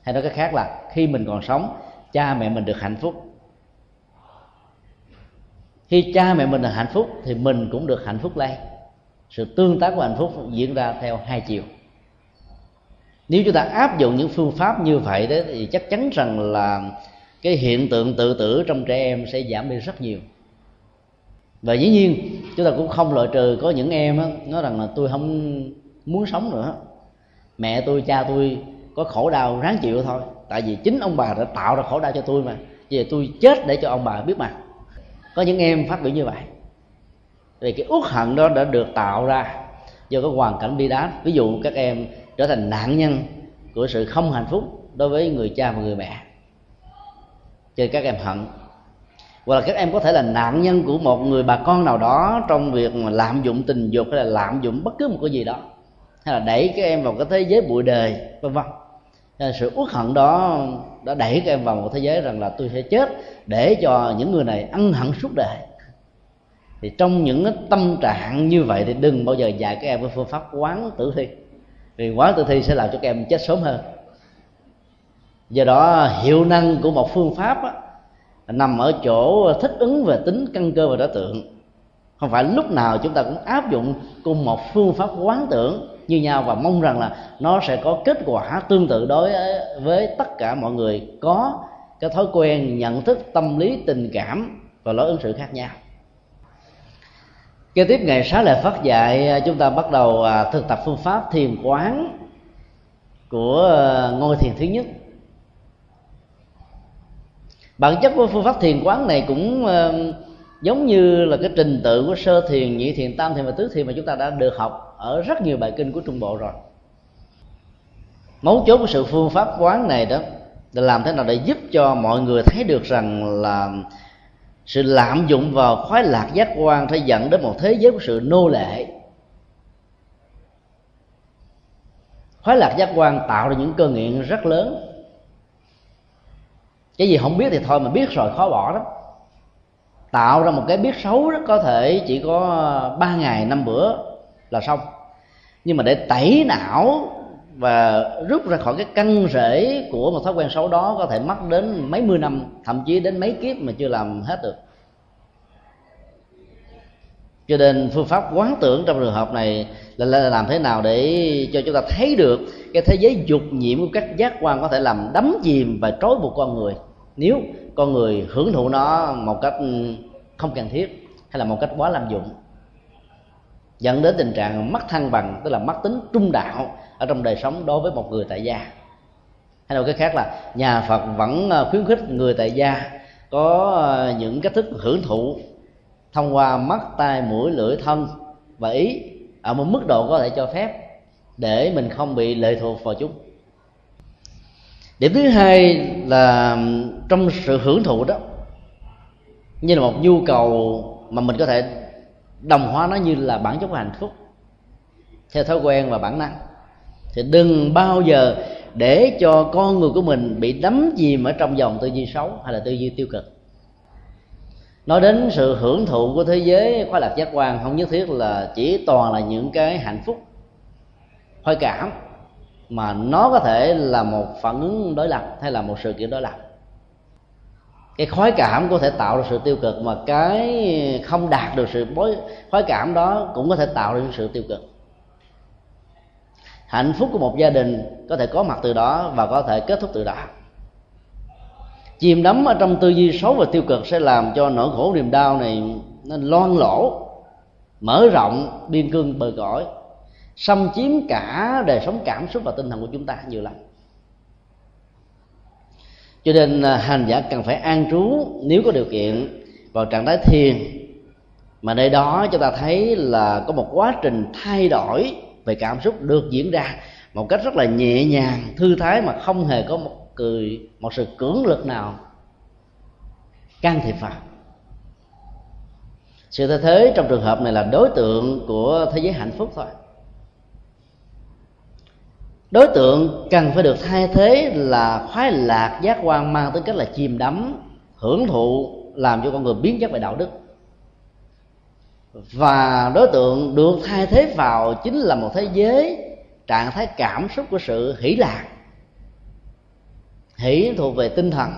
Hay nói cách khác là khi mình còn sống, cha mẹ mình được hạnh phúc. Khi cha mẹ mình được hạnh phúc thì mình cũng được hạnh phúc lây sự tương tác của hạnh phúc diễn ra theo hai chiều. Nếu chúng ta áp dụng những phương pháp như vậy đó thì chắc chắn rằng là cái hiện tượng tự tử trong trẻ em sẽ giảm đi rất nhiều và dĩ nhiên chúng ta cũng không loại trừ có những em đó, nói rằng là tôi không muốn sống nữa. Mẹ tôi cha tôi có khổ đau ráng chịu thôi. Tại vì chính ông bà đã tạo ra khổ đau cho tôi mà. Vì tôi chết để cho ông bà biết mặt. Có những em phát biểu như vậy. Vì cái uất hận đó đã được tạo ra do cái hoàn cảnh bi đát. Ví dụ các em trở thành nạn nhân của sự không hạnh phúc đối với người cha và người mẹ. Cho các em hận hoặc là các em có thể là nạn nhân của một người bà con nào đó trong việc mà lạm dụng tình dục hay là lạm dụng bất cứ một cái gì đó. Hay là đẩy các em vào cái thế giới bụi đời vân vân. Sự uất hận đó đã đẩy các em vào một thế giới rằng là tôi sẽ chết để cho những người này ân hận suốt đời. Thì trong những tâm trạng như vậy thì đừng bao giờ dạy các em với phương pháp quán tử thi. Vì quán tử thi sẽ làm cho các em chết sớm hơn. Do đó hiệu năng của một phương pháp á, nằm ở chỗ thích ứng về tính, căn cơ và đối tượng. Không phải lúc nào chúng ta cũng áp dụng cùng một phương pháp quán tưởng như nhau và mong rằng là nó sẽ có kết quả tương tự đối với tất cả mọi người. Có cái thói quen nhận thức tâm lý tình cảm và lối ứng xử khác nhau. Kế tiếp, ngày sáng lệ phát dạy, chúng ta bắt đầu à, thực tập phương pháp thiền quán của à, ngôi thiền thứ nhất bản chất của phương pháp thiền quán này cũng ờ, giống như là cái trình tự của sơ thiền, nhị thiền, tam thiền và tứ thiền mà chúng ta đã được học ở rất nhiều bài kinh của trung bộ rồi. Mấu chốt của sự phương pháp quán này đó là làm thế nào để giúp cho mọi người thấy được rằng là sự lạm dụng vào khoái lạc giác quan sẽ dẫn đến một thế giới của sự nô lệ. Khoái lạc giác quan tạo ra những cơ nghiện rất lớn cái gì không biết thì thôi mà biết rồi, khó bỏ đó tạo ra một cái biết xấu rất có thể chỉ có ờ, ba ngày, năm bữa là xong. Nhưng mà để tẩy não và rút ra khỏi cái căn rễ của một thói quen xấu đó có thể mất đến mấy mươi năm, thậm chí đến mấy kiếp mà chưa làm hết được. Cho nên phương pháp quán tưởng trong trường hợp này là làm thế nào để cho chúng ta thấy được cái thế giới dục nhiễm của các giác quan có thể làm đắm chìm và trói buộc con người. Nếu con người hưởng thụ nó một cách ừ, không cần thiết hay là một cách quá lạm dụng, dẫn đến tình trạng mất thăng bằng, tức là mất tính trung đạo ở trong đời sống đối với một người tại gia. Hay nói cái khác là nhà phật vẫn ờ, khuyến khích người tại gia có ờ, những cách thức hưởng thụ thông qua mắt, tai, mũi, lưỡi, thân và ý ở một mức độ có thể cho phép để mình không bị lệ thuộc vào chúng. Điểm thứ hai là trong sự hưởng thụ đó, như là một nhu cầu mà mình có thể đồng hóa nó như là bản chất của hạnh phúc, theo thói quen và bản năng, thì đừng bao giờ để cho con người của mình bị đắm chìm ở trong dòng tư duy xấu hay là tư duy tiêu cực. Nói đến sự hưởng thụ của thế giới khoa lạc giác quan, không nhất thiết là chỉ toàn là những cái hạnh phúc khoái cảm, mà nó có thể là một phản ứng đối lập hay là một sự kiện đối lập. Cái khoái cảm có thể tạo ra sự tiêu cực, mà cái không đạt được sự bối, khoái cảm đó cũng có thể tạo ra sự tiêu cực. Hạnh phúc của một gia đình có thể có mặt từ đó và có thể kết thúc từ đó. Chìm đắm ở trong tư duy xấu và tiêu cực sẽ làm cho nỗi khổ niềm đau này nó loan lỗ mở rộng, biên cương bờ cõi xâm chiếm cả đời sống cảm xúc và tinh thần của chúng ta nhiều lắm. Cho nên à, hành giả cần phải an trú nếu có điều kiện vào trạng thái thiền. Mà nơi đó chúng ta thấy là có một quá trình thay đổi về cảm xúc được diễn ra một cách rất là nhẹ nhàng, thư thái mà không hề có một cười, một sự cưỡng lực nào can thiệp vào. Sự thay thế trong trường hợp này là đối tượng của thế giới hạnh phúc thôi đối tượng cần phải được thay thế là khoái lạc, giác quan mang tới cách là chìm đắm, hưởng thụ, làm cho con người biến chất về đạo đức. Và đối tượng được thay thế vào chính là một thế giới, trạng thái cảm xúc của sự hỷ lạc. Hỷ thuộc về tinh thần,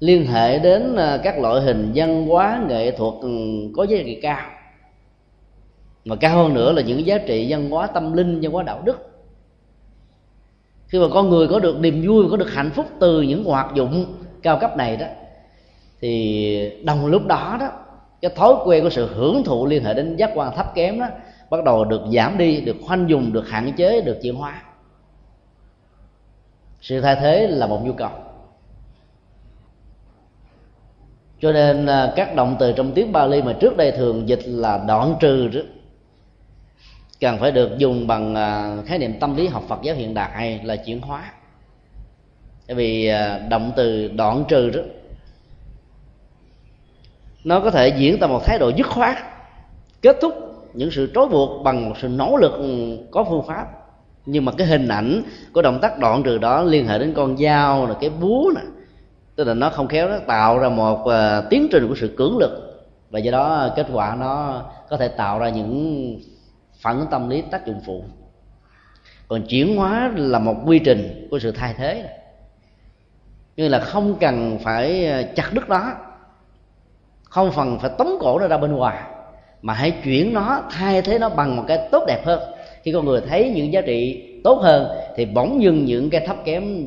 liên hệ đến ờ, các loại hình văn hóa, nghệ thuật ừ, có giá trị cao. Mà cao hơn nữa là những giá trị văn hóa tâm linh, văn hóa đạo đức khi mà con người có được niềm vui, có được hạnh phúc từ những hoạt dụng cao cấp này đó, thì đồng lúc đó đó, cái thói quen của sự hưởng thụ liên hệ đến giác quan thấp kém đó bắt đầu được giảm đi, được khoanh dùng được hạn chế, được chuyển hóa. Sự thay thế là một nhu cầu. Cho nên à, các động từ trong tiếng Bali mà trước đây thường dịch là đoạn trừ cần phải được dùng bằng à, khái niệm tâm lý học Phật giáo hiện đại là chuyển hóa. Bởi vì à, động từ đoạn trừ đó, nó có thể diễn ra một thái độ dứt khoát, kết thúc những sự trói buộc bằng một sự nỗ lực ừ, có phương pháp. Nhưng mà cái hình ảnh của động tác đoạn trừ đó liên hệ đến con dao là cái búa nè, tức là nó không khéo nó tạo ra một à, tiến trình của sự cưỡng lực. Và do đó kết quả nó có thể tạo ra những phản ứng tâm lý tác dụng phụ. Còn chuyển hóa là một quy trình của sự thay thế. Như là không cần phải ờ, chặt đứt nó, không cần phải tống cổ nó ra bên ngoài, mà hãy chuyển nó, thay thế nó bằng một cái tốt đẹp hơn. Khi con người thấy những giá trị tốt hơn thì bỗng dưng những cái thấp kém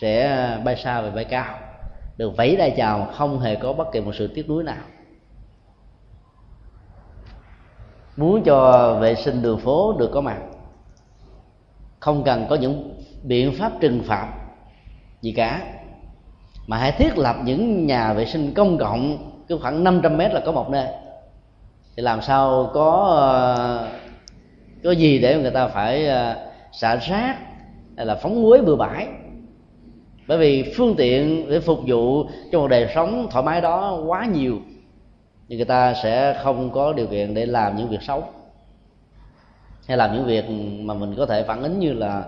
sẽ bay xa về bay cao. Được vẫy tay chào, không hề có bất kỳ một sự tiếc nuối nào. Muốn cho vệ sinh đường phố được có mặt. Không cần có những biện pháp trừng phạt gì cả. Mà hãy thiết lập những nhà vệ sinh công cộng cứ khoảng 500 mét là có một nơi. Thì làm sao có ờ, có gì để người ta phải ờ, xả rác hay là phóng muối bừa bãi. Bởi vì phương tiện để phục vụ cho một đời sống thoải mái đó quá nhiều thì người ta sẽ không có điều kiện để làm những việc xấu. Hay làm những việc mà mình có thể phản ứng như là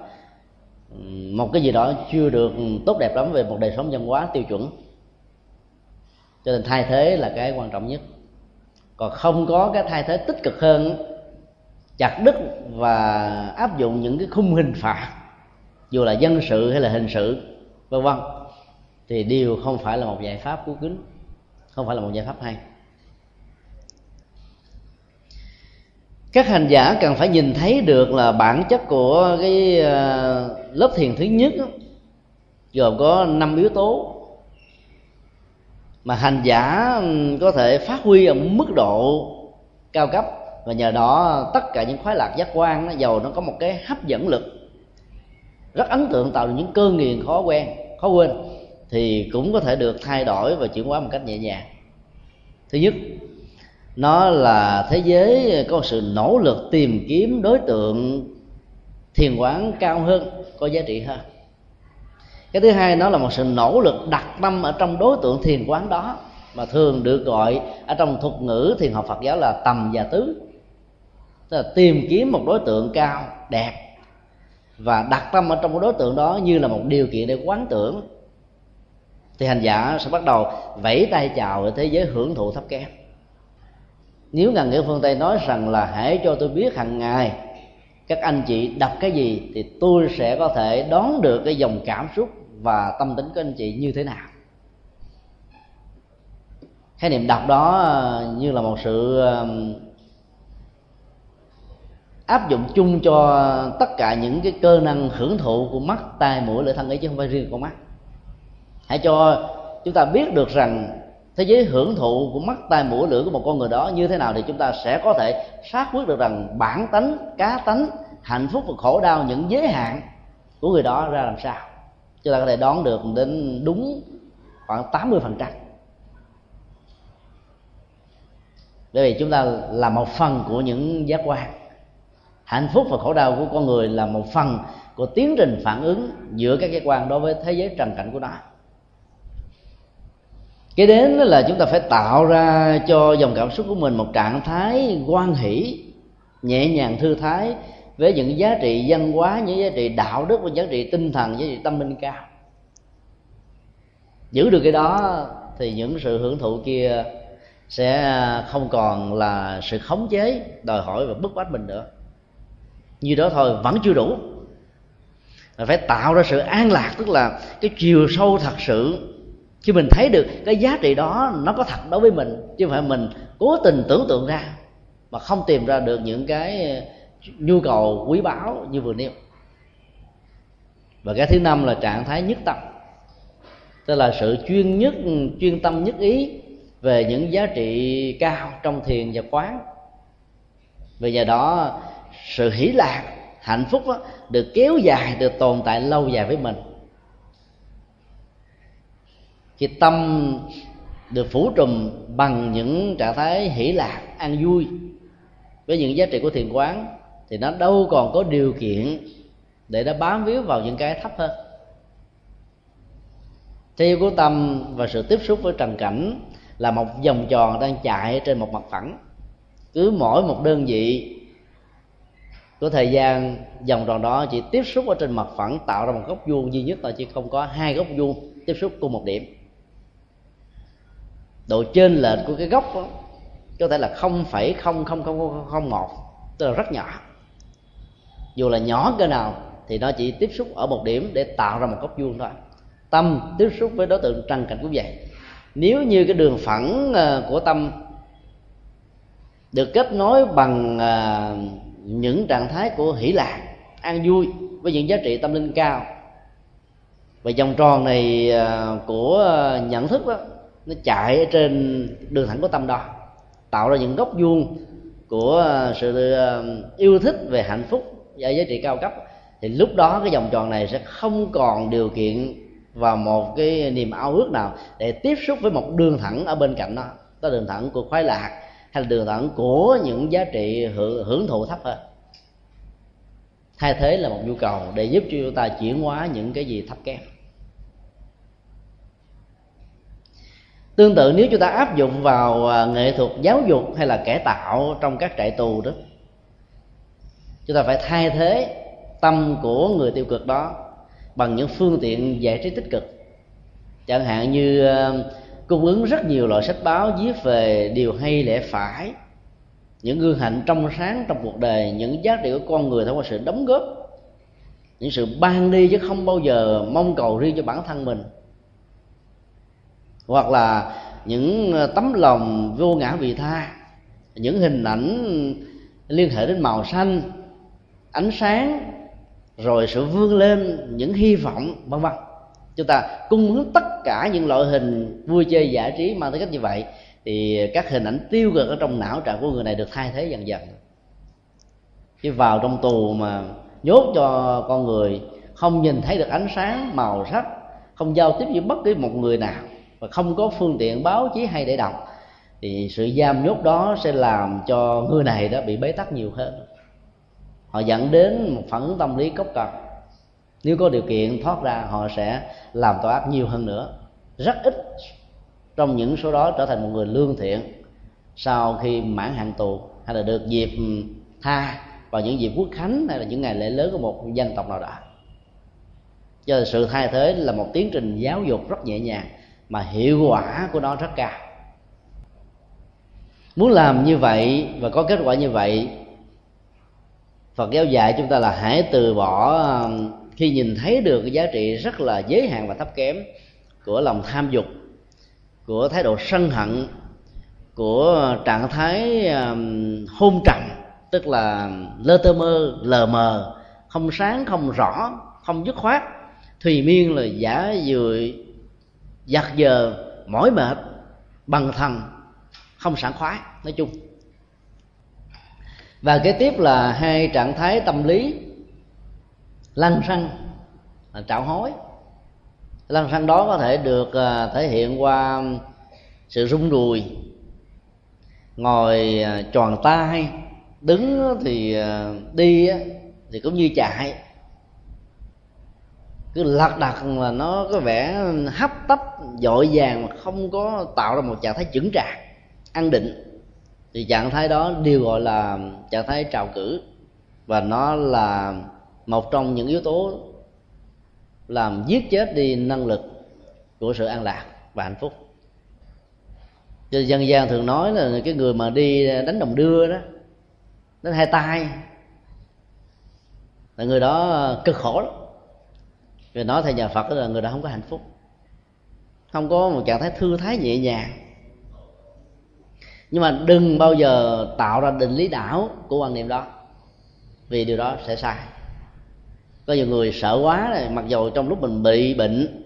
một cái gì đó chưa được tốt đẹp lắm về một đời sống văn hóa tiêu chuẩn. Cho nên thay thế là cái quan trọng nhất. Còn không có cái thay thế tích cực hơn, chặt đứt và áp dụng những cái khung hình phạt, dù là dân sự hay là hình sự, vân vân, thì đều không phải là một giải pháp cứu kính không phải là một giải pháp hay. Các hành giả cần phải nhìn thấy được là bản chất của cái ờ, lớp thiền thứ nhất gồm có năm yếu tố mà hành giả có thể phát huy ở mức độ cao cấp. Và nhờ đó, tất cả những khoái lạc giác quan nó giàu nó có một cái hấp dẫn lực rất ấn tượng, tạo được những cơ nghiền khó quen, khó quên, thì cũng có thể được thay đổi và chuyển hóa một cách nhẹ nhàng. Thứ nhất nó là thế giới, có sự nỗ lực tìm kiếm đối tượng thiền quán cao hơn, có giá trị hơn. Cái thứ hai, nó là một sự nỗ lực đặt tâm ở trong đối tượng thiền quán đó, mà thường được gọi ở trong thuật ngữ thiền học Phật giáo là tầm và tứ. Tức là tìm kiếm một đối tượng cao, đẹp, và đặt tâm ở trong cái đối tượng đó như là một điều kiện để quán tưởng. Thì hành giả sẽ bắt đầu vẫy tay chào ở thế giới hưởng thụ thấp kém nếu ngàn nghĩa phương tây nói rằng là hãy cho tôi biết hàng ngày các anh chị đọc cái gì thì tôi sẽ có thể đón được cái dòng cảm xúc và tâm tính của anh chị như thế nào. Khái niệm đọc đó như là một sự um, áp dụng chung cho tất cả những cái cơ năng hưởng thụ của mắt, tai mũi, lưỡi, thân ấy chứ không phải riêng con mắt. Hãy cho chúng ta biết được rằng thế giới hưởng thụ của mắt, tai, mũi, lưỡi của một con người đó như thế nào thì chúng ta sẽ có thể xác quyết được rằng bản tánh, cá tánh, hạnh phúc và khổ đau, những giới hạn của người đó ra làm sao. Chúng ta có thể đoán được đến đúng khoảng 80 phần trăm. Bởi vì chúng ta là một phần của những giác quan. Hạnh phúc và khổ đau của con người là một phần của tiến trình phản ứng giữa các giác quan đối với thế giới trần cảnh của nó cái đến là chúng ta phải tạo ra cho dòng cảm xúc của mình một trạng thái quan hỷ, nhẹ nhàng thư thái với những giá trị văn hóa, những giá trị đạo đức và giá trị tinh thần, giá trị tâm linh cao. Giữ được cái đó thì những sự hưởng thụ kia sẽ không còn là sự khống chế, đòi hỏi và bức bách mình nữa. Như đó thôi, vẫn chưa đủ. Phải tạo ra sự an lạc, tức là cái chiều sâu thật sự khi mình thấy được cái giá trị đó nó có thật đối với mình. Chứ không phải mình cố tình tưởng tượng ra mà không tìm ra được những cái ờ, nhu cầu quý báu như vừa nêu. Và cái thứ năm là trạng thái nhất tâm. Tức là sự chuyên nhất chuyên tâm nhất ý về những giá trị cao trong thiền và quán. Vì nhờ đó sự hỷ lạc hạnh phúc đó, được kéo dài được tồn tại lâu dài với mình khi tâm được phủ trùm bằng những trạng thái hỷ lạc, an vui. Với những giá trị của thiền quán, thì nó đâu còn có điều kiện để nó bám víu vào những cái thấp hơn. Theo của tâm và sự tiếp xúc với trần cảnh là một vòng tròn đang chạy trên một mặt phẳng. Cứ mỗi một đơn vị của thời gian, vòng tròn đó chỉ tiếp xúc ở trên mặt phẳng tạo ra một góc vuông duy nhất là chỉ không có hai góc vuông tiếp xúc cùng một điểm độ trên lệch của cái góc đó, có thể là không phẩy không không không không một tức là rất nhỏ. Dù là nhỏ cỡ nào thì nó chỉ tiếp xúc ở một điểm để tạo ra một góc vuông thôi. Tâm tiếp xúc với đối tượng trần cảnh cũng vậy. Nếu như cái đường phẳng ờ, của tâm được kết nối bằng ờ, những trạng thái của hỷ lạc an vui với những giá trị tâm linh cao và vòng tròn này ờ, của nhận thức đó nó chạy ở trên đường thẳng của tâm đó tạo ra những góc vuông của ờ, sự ờ, yêu thích về hạnh phúc và giá trị cao cấp. Thì lúc đó cái vòng tròn này sẽ không còn điều kiện và một cái niềm ao ước nào để tiếp xúc với một đường thẳng ở bên cạnh nó có đường thẳng của khoái lạc hay là đường thẳng của những giá trị hưởng, hưởng thụ thấp hơn. Thay thế là một nhu cầu để giúp cho chúng ta chuyển hóa những cái gì thấp kém. Tương tự nếu chúng ta áp dụng vào à, nghệ thuật giáo dục hay là cải tạo trong các trại tù đó, chúng ta phải thay thế tâm của người tiêu cực đó bằng những phương tiện giải trí tích cực. Chẳng hạn như à, cung ứng rất nhiều loại sách báo viết về điều hay lẽ phải, những gương hạnh trong sáng trong cuộc đời, những giá trị của con người thông qua sự đóng góp, những sự ban đi chứ không bao giờ mong cầu riêng cho bản thân mình hoặc là những ờ, tấm lòng vô ngã vị tha, những hình ảnh liên hệ đến màu xanh, ánh sáng, rồi sự vươn lên, những hy vọng, vân vân. Chúng ta cung ứng tất cả những loại hình vui chơi giải trí mang tới cách như vậy, thì các hình ảnh tiêu cực ở trong não trạng của người này được thay thế dần dần. Chứ vào trong tù mà nhốt cho con người, không nhìn thấy được ánh sáng màu sắc, không giao tiếp với bất cứ một người nào và không có phương tiện báo chí hay để đọc, thì sự giam nhốt đó sẽ làm cho người này đó bị bế tắc nhiều hơn. Họ dẫn đến một phản ứng tâm lý cốc cần nếu có điều kiện thoát ra, họ sẽ làm tội ác nhiều hơn nữa. Rất ít trong những số đó trở thành một người lương thiện sau khi mãn hạn tù, hay là được dịp ừ, tha vào những dịp quốc khánh, hay là những ngày lễ lớn của một dân tộc nào đó. Cho sự thay thế là một tiến trình giáo dục rất nhẹ nhàng mà hiệu quả của nó rất cao. Muốn làm như vậy và có kết quả như vậy, Phật giáo dạy chúng ta là hãy từ bỏ um, khi nhìn thấy được cái giá trị rất là giới hạn và thấp kém của lòng tham dục, của thái độ sân hận, của trạng thái um, hôn trầm, tức là lơ tơ mơ, lờ mờ, không sáng, không rõ, không dứt khoát, thùy miên là giả dự giặt giờ mỏi mệt, bằng thần không sảng khoái, nói chung. Và kế tiếp là hai trạng thái tâm lý. Lăng xăng là trạo hối. Lăng xăng đó có thể được à, thể hiện qua sự rung đùi ngồi à, tròn tay đứng thì à, đi thì cũng như chạy cứ lật đặt là nó có vẻ hấp tấp, dội vàng mà không có tạo ra một trạng thái chững chạc an định. Thì trạng thái đó đều gọi là trạng thái trào cử. Và nó là một trong những yếu tố làm giết chết đi năng lực của sự an lạc và hạnh phúc. Cho dân gian thường nói là cái người mà đi đánh đồng đưa đó, đánh hai tay, là người đó cực khổ lắm người nói thầy nhà phật là người đó không có hạnh phúc. Không có một trạng thái thư thái nhẹ nhàng. Nhưng mà đừng bao giờ tạo ra định lý đảo của quan niệm đó, vì điều đó sẽ sai. Có nhiều người sợ quá này mặc dù trong lúc mình bị bệnh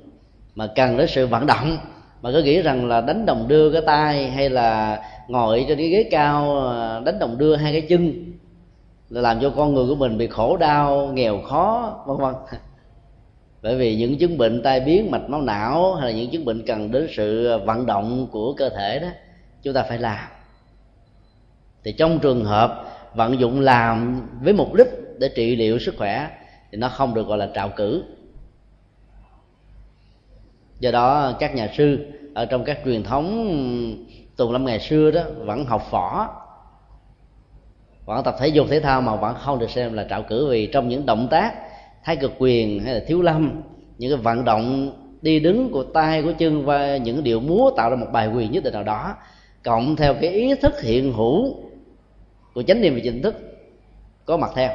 mà cần đến sự vận động, mà cứ nghĩ rằng là đánh đồng đưa cái tay hay là ngồi trên cái ghế cao ờ, đánh đồng đưa hai cái chân, là làm cho con người của mình bị khổ đau, nghèo khó, vân vân bởi vì những chứng bệnh tai biến, mạch máu não hay là những chứng bệnh cần đến sự vận động của cơ thể đó, chúng ta phải làm. Thì trong trường hợp vận dụng làm với mục đích để trị liệu sức khỏe thì nó không được gọi là trạo cử. Do đó, các nhà sư ở trong các truyền thống tùng lâm ngày xưa đó vẫn học võ, vẫn tập thể dục thể thao mà vẫn không được xem là trạo cử vì trong những động tác thái cực quyền hay là thiếu lâm, những cái vận động đi đứng của tay, của chân và những điệu múa tạo ra một bài quyền nhất định nào đó, cộng theo cái ý thức hiện hữu của chánh niệm và chính thức có mặt theo,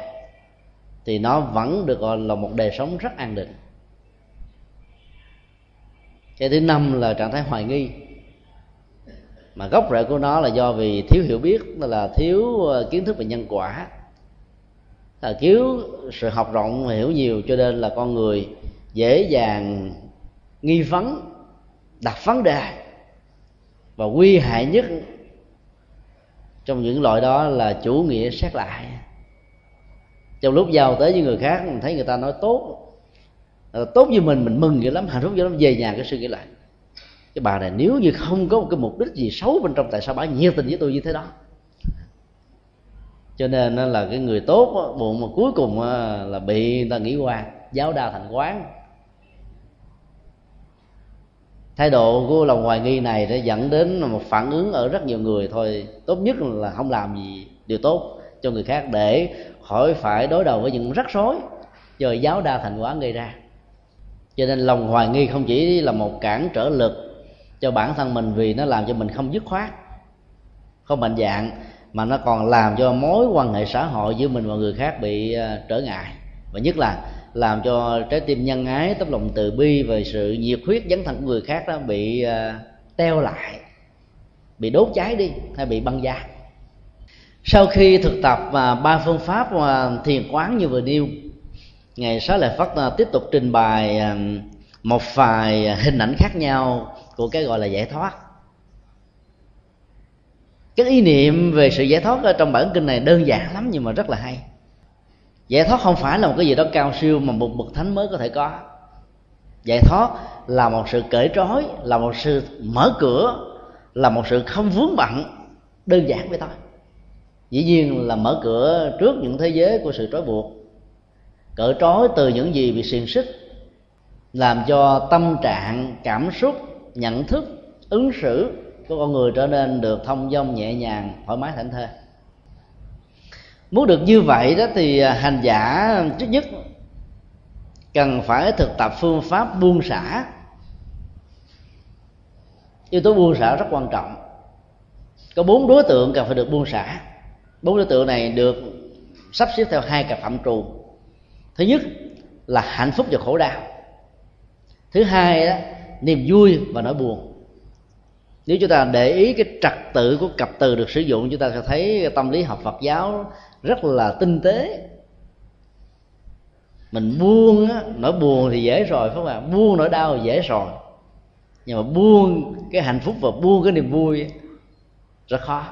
thì nó vẫn được gọi là một đời sống rất an định. Cái thứ năm là trạng thái hoài nghi. Mà gốc rễ của nó là do vì thiếu hiểu biết là thiếu ờ, kiến thức về nhân quả là thiếu sự học rộng, hiểu nhiều cho nên là con người dễ dàng nghi vấn, đặt vấn đề và nguy hại nhất trong những loại đó là chủ nghĩa xét lại. Trong lúc giao tới với người khác, mình thấy người ta nói tốt ờ, tốt như mình mình mừng vậy lắm, hạnh phúc vậy lắm, về nhà cái suy nghĩ lại. Cái bà này, nếu như không có một cái mục đích gì xấu bên trong, tại sao bà nhiệt tình với tôi như thế đó? Cho nên là cái người tốt buồn mà cuối cùng là bị người ta nghĩ qua, giáo đa thành quán. Thái độ của lòng hoài nghi này đã dẫn đến một phản ứng ở rất nhiều người thôi. Tốt nhất là không làm gì điều tốt cho người khác để khỏi phải đối đầu với những rắc rối do giáo đa thành quán gây ra. Cho nên lòng hoài nghi không chỉ là một cản trở lực cho bản thân mình vì nó làm cho mình không dứt khoát, không mạnh dạng mà nó còn làm cho mối quan hệ xã hội giữa mình và người khác bị ờ, trở ngại. Và nhất là làm cho trái tim nhân ái, tấm lòng từ bi về sự nhiệt huyết dấn thân của người khác đó bị ờ, teo lại, bị đốt cháy đi hay bị băng giá. Sau khi thực tập và ba phương pháp thiền quán như vừa nêu ngày sáu lại phát tiếp tục trình bày một vài hình ảnh khác nhau của cái gọi là giải thoát cái ý niệm về sự giải thoát ở trong bản kinh này đơn giản lắm nhưng mà rất là hay. Giải thoát không phải là một cái gì đó cao siêu mà một bậc thánh mới có thể có. Giải thoát là một sự cởi trói, là một sự mở cửa, là một sự không vướng bận, đơn giản vậy thôi. Dĩ nhiên là mở cửa trước những thế giới của sự trói buộc, cởi trói từ những gì bị xiềng xích, làm cho tâm trạng, cảm xúc, nhận thức, ứng xử của con người trở nên được thông dong nhẹ nhàng, thoải mái thảnh thơi. Muốn được như vậy đó thì à, hành giả trước nhất cần phải thực tập phương pháp buông xả. Yếu tố buông xả rất quan trọng. Có bốn đối tượng cần phải được buông xả. Bốn đối tượng này được sắp xếp theo hai cặp phạm trù. Thứ nhất là hạnh phúc và khổ đau. Thứ hai đó, niềm vui và nỗi buồn nếu chúng ta để ý cái trật tự của cặp từ được sử dụng chúng ta sẽ thấy tâm lý học Phật giáo rất là tinh tế. Mình buông á, nỗi buồn thì dễ rồi phải không ạ? Buông nỗi đau thì dễ rồi. Nhưng mà buông cái hạnh phúc và buông cái niềm vui rất khó.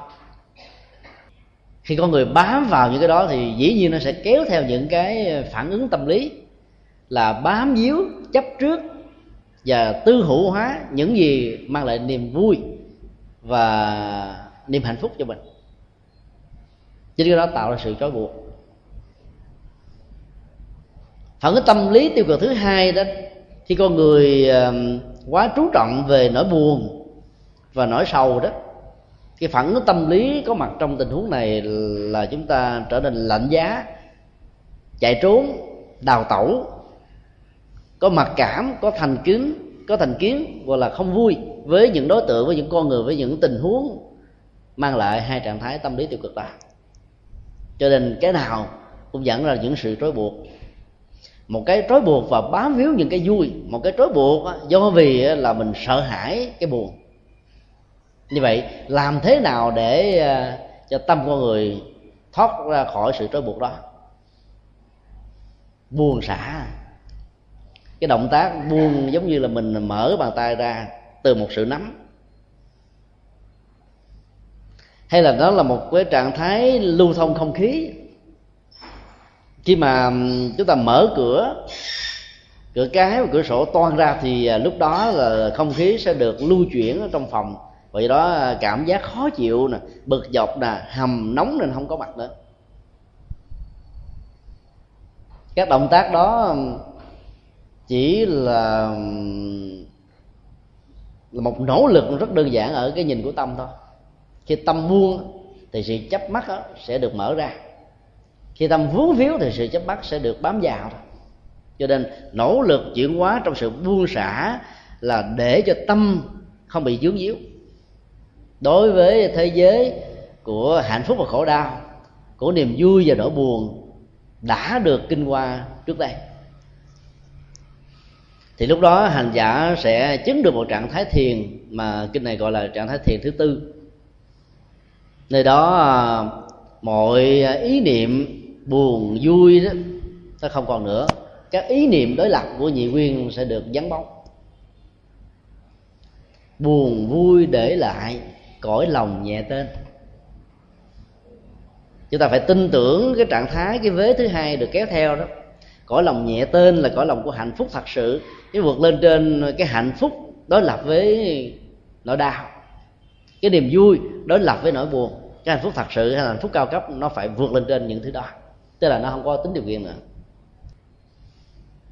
Khi con người bám vào những cái đó thì dĩ nhiên nó sẽ kéo theo những cái phản ứng tâm lý là bám víu chấp trước và tư hữu hóa những gì mang lại niềm vui và niềm hạnh phúc cho mình. Chính cái đó tạo ra sự trói buộc. Phản ứng tâm lý tiêu cực thứ hai đó, khi con người quá chú trọng về nỗi buồn và nỗi sầu đó, cái phản ứng tâm lý có mặt trong tình huống này là chúng ta trở nên lạnh giá, chạy trốn, đào tẩu có mặc cảm, có thành kiến, có thành kiến gọi là không vui với những đối tượng, với những con người, với những tình huống, mang lại hai trạng thái tâm lý tiêu cực đó. Cho nên cái nào cũng dẫn ra những sự trói buộc. Một cái trói buộc và bám víu những cái vui, một cái trói buộc do vì là mình sợ hãi cái buồn. Như vậy, làm thế nào để à, cho tâm con người thoát ra khỏi sự trói buộc đó? Buồn xả cái động tác buông giống như là mình mở bàn tay ra từ một sự nắm. Hay là đó là một cái trạng thái lưu thông không khí. Khi mà chúng ta mở cửa cửa cái và cửa sổ toan ra thì à, lúc đó là không khí sẽ được lưu chuyển ở trong phòng. Vì đó à, cảm giác khó chịu nè, bực dọc nè, hầm nóng nên không có mặt nữa. Các động tác đó chỉ là là một nỗ lực rất đơn giản ở cái nhìn của tâm thôi. Khi tâm buông thì sự chấp mắt đó sẽ được mở ra. Khi tâm vướng víu thì sự chấp mắt sẽ được bám vào cho nên nỗ lực chuyển hóa trong sự buông xả là để cho tâm không bị dướng díu đối với thế giới của hạnh phúc và khổ đau, của niềm vui và nỗi buồn đã được kinh qua trước đây thì lúc đó hành giả sẽ chứng được một trạng thái thiền mà kinh này gọi là trạng thái thiền thứ tư. Nơi đó à, mọi ý niệm buồn, vui đó, nó không còn nữa. Các ý niệm đối lập của nhị nguyên sẽ được vắng bóng buồn, vui để lại, cõi lòng nhẹ tên. Chúng ta phải tin tưởng cái trạng thái, cái vế thứ hai được kéo theo đó. Cõi lòng nhẹ tên là cõi lòng của hạnh phúc thật sự cái vượt lên trên cái hạnh phúc đối lập với nỗi đau. Cái niềm vui đối lập với nỗi buồn. Cái hạnh phúc thật sự hay là hạnh phúc cao cấp nó phải vượt lên trên những thứ đó. Tức là nó không có tính điều kiện nữa.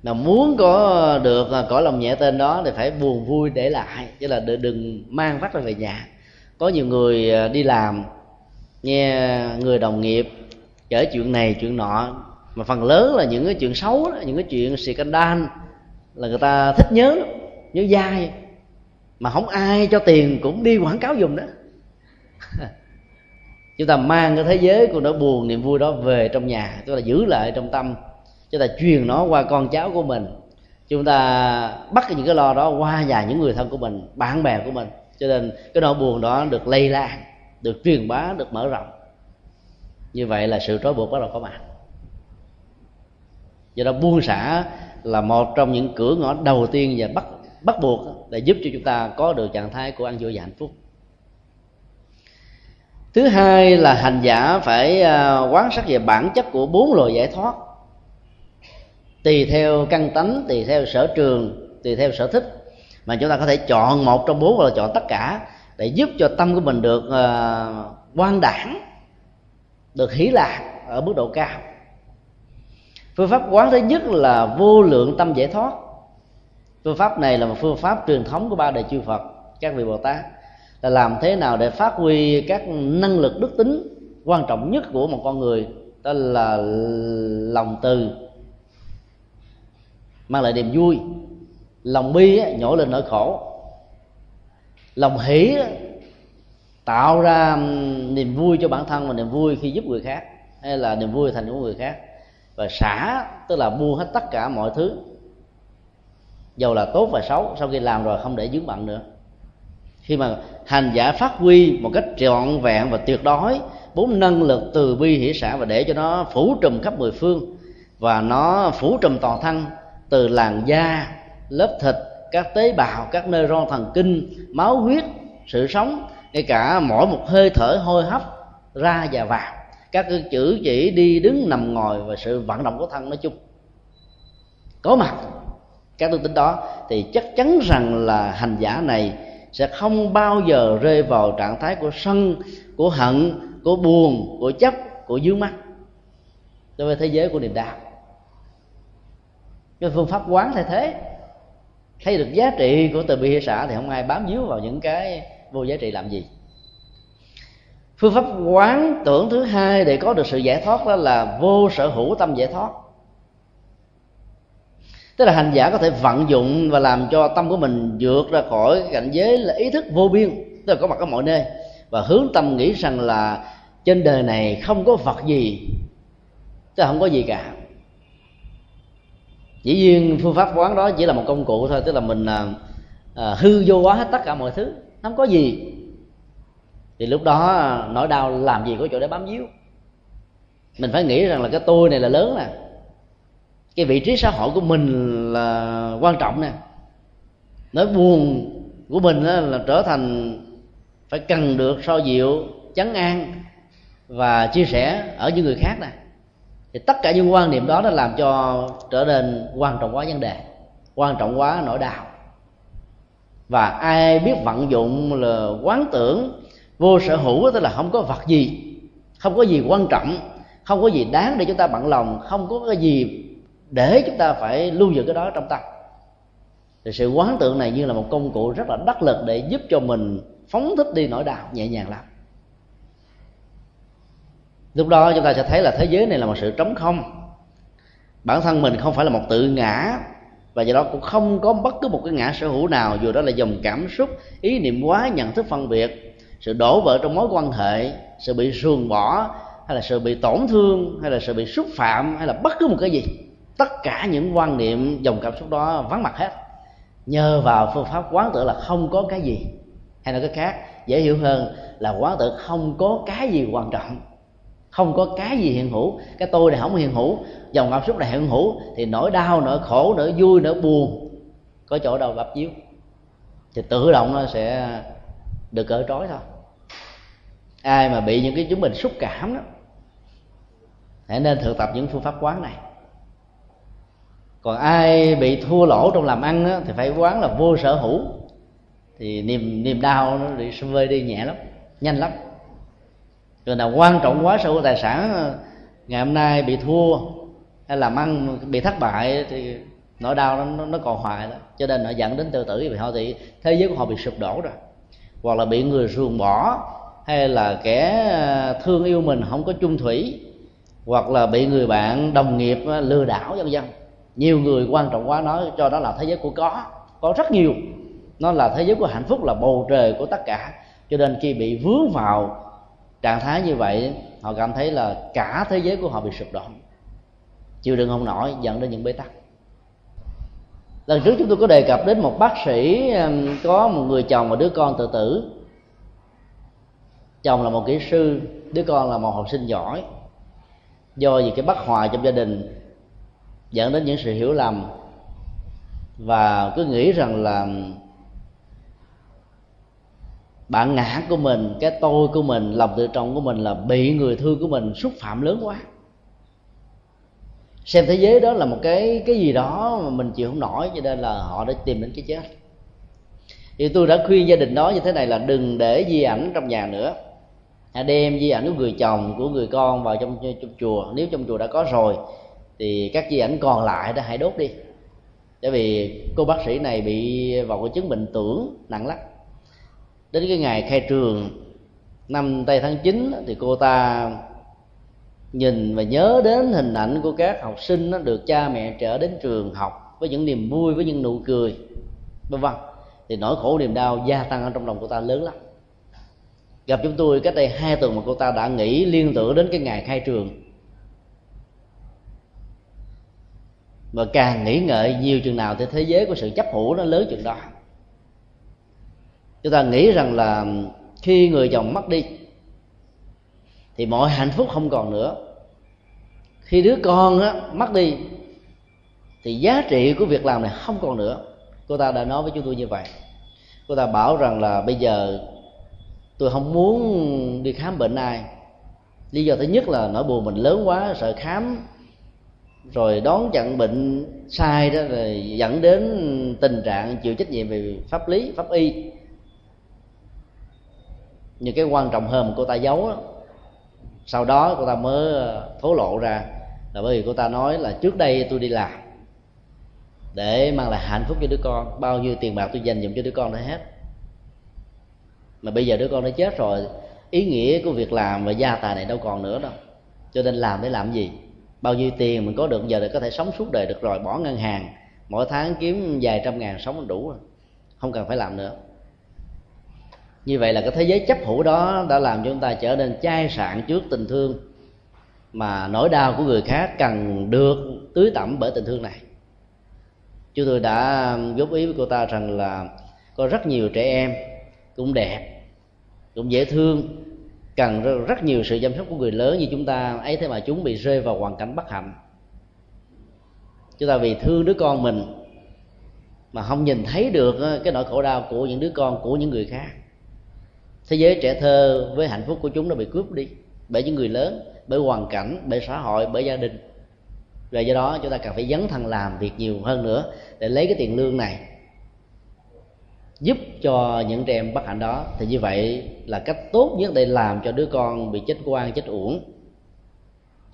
Là muốn có được cõi lòng nhẹ tên đó thì phải buồn vui để lại. Chứ là đừng mang vắt ra về nhà. Có nhiều người à, đi làm nghe người đồng nghiệp kể chuyện này chuyện nọ. Mà phần lớn là những cái chuyện xấu đó, những cái chuyện scandal là người ta thích nhớ nhớ dai. Mà không ai cho tiền cũng đi quảng cáo dùng đó. Chúng ta mang cái thế giới của nỗi buồn, niềm vui đó về trong nhà, chúng ta giữ lại trong tâm, chúng ta truyền nó qua con cháu của mình. Chúng ta bắt những cái lo đó qua nhà những người thân của mình, bạn bè của mình. Cho nên cái nỗi buồn đó được lây lan, được truyền bá, được mở rộng. Như vậy là sự trói buộc bắt đầu có mặt. Do đó buông xả là một trong những cửa ngõ đầu tiên và bắt bắt buộc để giúp cho chúng ta có được trạng thái của ăn vui và hạnh phúc. Thứ hai là hành giả phải à, quán sát về bản chất của bốn loại giải thoát. Tùy theo căn tánh tùy theo sở trường tùy theo sở thích mà chúng ta có thể chọn một trong bốn hoặc là chọn tất cả để giúp cho tâm của mình được à, uh, quan đảng được hỷ lạc ở mức độ cao phương pháp quán thứ nhất là vô lượng tâm giải thoát. Phương pháp này là một phương pháp truyền thống của ba đời chư phật, các vị bồ tát. Là làm thế nào để phát huy các năng lực đức tính quan trọng nhất của một con người đó là lòng từ. Mang lại niềm vui. Lòng bi nhổ lên nỗi khổ. Lòng hỷ tạo ra niềm vui cho bản thân và niềm vui khi giúp người khác, hay là niềm vui thành của người khác và xả, tức là mua hết tất cả mọi thứ. Dầu là tốt và xấu, sau khi làm rồi không để dướng bận nữa. Khi mà hành giả phát huy một cách trọn vẹn và tuyệt đối, bốn năng lực từ bi hỷ xã và để cho nó phủ trùm khắp mười phương, và nó phủ trùm toàn thân, từ làn da, lớp thịt, các tế bào, các nơi ron thần kinh, máu huyết, sự sống, ngay cả mỗi một hơi thở hôi hấp, ra và vào các cái chữ chỉ đi đứng nằm ngồi và sự vận động của thân nói chung. Có mặt các tư tính đó thì chắc chắn rằng là hành giả này sẽ không bao giờ rơi vào trạng thái của sân, của hận, của buồn, của chấp, của dướng mắt đối với thế giới của niềm đau. Cái phương pháp quán thay thế, thấy được giá trị của từ bi hệ xã thì không ai bám víu vào những cái vô giá trị làm gì phương pháp quán tưởng thứ hai để có được sự giải thoát đó là vô sở hữu tâm giải thoát. Tức là hành giả có thể vận dụng và làm cho tâm của mình vượt ra khỏi cảnh giới là ý thức vô biên tức là có mặt ở mọi nơi và hướng tâm nghĩ rằng là trên đời này không có vật gì tức là không có gì cả. Dĩ nhiên phương pháp quán đó chỉ là một công cụ thôi tức là mình à, à, hư vô hóa hết tất cả mọi thứ không có gì thì lúc đó à, nỗi đau làm gì có chỗ để bám víu. Mình phải nghĩ rằng là cái tôi này là lớn nè. Cái vị trí xã hội của mình là quan trọng nè. Nỗi buồn của mình là trở thành phải cần được so dịu, chấn an và chia sẻ ở những người khác nè. Thì tất cả những quan niệm đó nó làm cho trở nên quan trọng quá vấn đề, quan trọng quá nỗi đau. Và ai biết vận dụng là quán tưởng vô sở hữu tức là không có vật gì, không có gì quan trọng, không có gì đáng để chúng ta bận lòng, không có cái gì để chúng ta phải lưu giữ cái đó trong tâm. Thì sự quán tượng này như là một công cụ rất là đắc lực để giúp cho mình phóng thích đi nỗi đau nhẹ nhàng lắm. Lúc đó chúng ta sẽ thấy là thế giới này là một sự trống không. Bản thân mình không phải là một tự ngã, và do đó cũng không có bất cứ một cái ngã sở hữu nào, dù đó là dòng cảm xúc, ý niệm quá nhận thức phân biệt sự đổ vỡ trong mối quan hệ, sự bị ruồng bỏ, hay là sự bị tổn thương, hay là sự bị xúc phạm, hay là bất cứ một cái gì, tất cả những quan niệm, dòng cảm xúc đó vắng mặt hết. Nhờ vào phương pháp quán tự là không có cái gì hay là cái khác, dễ hiểu hơn là quán tự không có cái gì quan trọng, không có cái gì hiện hữu. Cái tôi này không hiện hữu, dòng cảm xúc này hiện hữu, thì nỗi đau, nỗi khổ, nỗi vui, nỗi buồn có chỗ đâu bắp chiếu thì tự động nó sẽ được cởi trói thôi ai mà bị những cái chúng mình xúc cảm đó hãy nên thực tập những phương pháp quán này. Còn ai bị thua lỗ trong làm ăn đó, thì phải quán là vô sở hữu. Thì niềm niềm đau nó bị vơi đi nhẹ lắm nhanh lắm. Rồi nào quan trọng quá sở hữu tài sản ngày hôm nay bị thua hay làm ăn bị thất bại thì nỗi đau nó, nó còn hoài đó. Cho nên nó dẫn đến tự tử vì họ thì thế giới của họ bị sụp đổ rồi. Hoặc là bị người ruồng bỏ hay là kẻ ờ, thương yêu mình không có chung thủy, hoặc là bị người bạn đồng nghiệp ờ, lừa đảo, vân vân. Nhiều người quan trọng quá nói cho đó là thế giới của có có rất nhiều. Nó là thế giới của hạnh phúc, là bầu trời của tất cả. Cho nên khi bị vướng vào trạng thái như vậy, họ cảm thấy là cả thế giới của họ bị sụp đổ. Chịu đựng không nổi, dẫn đến những bế tắc. Lần trước chúng tôi có đề cập đến một bác sĩ có một người chồng và đứa con tự tử chồng là một kỹ sư, đứa con là một học sinh giỏi. Do vì cái bất hòa trong gia đình dẫn đến những sự hiểu lầm. Và cứ nghĩ rằng là bạn ngã của mình, cái tôi của mình, lòng tự trọng của mình là bị người thương của mình xúc phạm lớn quá. Xem thế giới đó là một cái cái gì đó mà mình chịu không nổi, cho nên là họ đã tìm đến cái chết. Thì tôi đã khuyên gia đình đó như thế này là đừng để di ảnh trong nhà nữa hãy đem di ảnh của người chồng của người con vào trong, trong chùa. Nếu trong chùa đã có rồi thì các di ảnh còn lại đã hãy đốt đi. Bởi vì cô bác sĩ này bị vào cái chứng bệnh tưởng nặng lắm. Đến cái ngày khai trường năm tây tháng 9 thì cô ta nhìn và nhớ đến hình ảnh của các học sinh nó được cha mẹ trở đến trường học với những niềm vui với những nụ cười vân vân. Thì nỗi khổ niềm đau gia tăng ở trong lòng cô ta lớn lắm gặp chúng tôi cách đây hai tuần mà cô ta đã nghĩ liên tưởng đến cái ngày khai trường. Và càng nghĩ ngợi nhiều chừng nào thì thế giới của sự chấp hữu nó lớn chừng đó. Chúng ta nghĩ rằng là khi người chồng mất đi thì mọi hạnh phúc không còn nữa. Khi đứa con á, mất đi thì giá trị của việc làm này không còn nữa. Cô ta đã nói với chúng tôi như vậy. Cô ta bảo rằng là bây giờ tôi không muốn đi khám bệnh ai. Lý do thứ nhất là nỗi buồn mình lớn quá sợ khám rồi đón chặn bệnh sai đó rồi dẫn đến tình trạng chịu trách nhiệm về pháp lý pháp y. Nhưng cái quan trọng hơn mà cô ta giấu đó, sau đó cô ta mới ờ, thố lộ ra là bởi vì cô ta nói là trước đây tôi đi làm để mang lại hạnh phúc cho đứa con bao nhiêu tiền bạc tôi dành dụm cho đứa con đã hết mà bây giờ đứa con nó chết rồi, ý nghĩa của việc làm và gia tài này đâu còn nữa đâu. Cho nên làm để làm gì? Bao nhiêu tiền mình có được, giờ để có thể sống suốt đời được rồi, bỏ ngân hàng. Mỗi tháng kiếm vài trăm ngàn sống đủ rồi. Không cần phải làm nữa. Như vậy là cái thế giới chấp hữu đó đã làm cho chúng ta trở nên chai sạn trước tình thương. Mà nỗi đau của người khác cần được tưới tẩm bởi tình thương này. Chúng tôi đã góp ý với cô ta rằng là có rất nhiều trẻ em cũng đẹp cũng dễ thương. Cần rất nhiều sự chăm sóc của người lớn như chúng ta. Ấy thế mà chúng bị rơi vào hoàn cảnh bất hạnh. Chúng ta vì thương đứa con mình mà không nhìn thấy được ờ, cái nỗi khổ đau của những đứa con, của những người khác. Thế giới trẻ thơ với hạnh phúc của chúng nó bị cướp đi bởi những người lớn, bởi hoàn cảnh, bởi xã hội, bởi gia đình. Và do đó chúng ta cần phải dấn thân làm việc nhiều hơn nữa để lấy cái tiền lương này giúp cho những trẻ em bất hạnh đó. Thì như vậy là cách tốt nhất để làm cho đứa con bị chết quan chết uổng,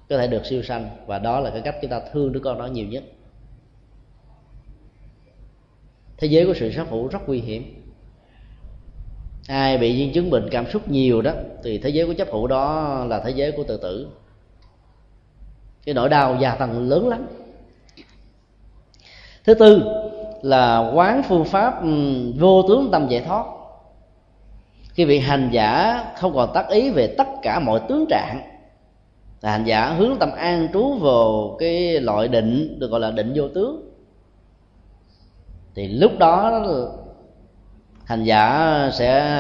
có thể được siêu sanh. Và đó là cái cách chúng ta thương đứa con đó nhiều nhất. Thế giới của sự sát thủ rất nguy hiểm. Ai bị những chứng bệnh cảm xúc nhiều đó, thì thế giới của chấp hữu đó là thế giới của tự tử. Cái nỗi đau gia tăng lớn lắm. Thứ tư là quán phương pháp ừ, vô tướng tâm giải thoát. Khi vị hành giả không còn tác ý về tất cả mọi tướng trạng. Là hành giả hướng tâm an trú vào cái loại định, được gọi là định vô tướng. Thì lúc đó, hành giả sẽ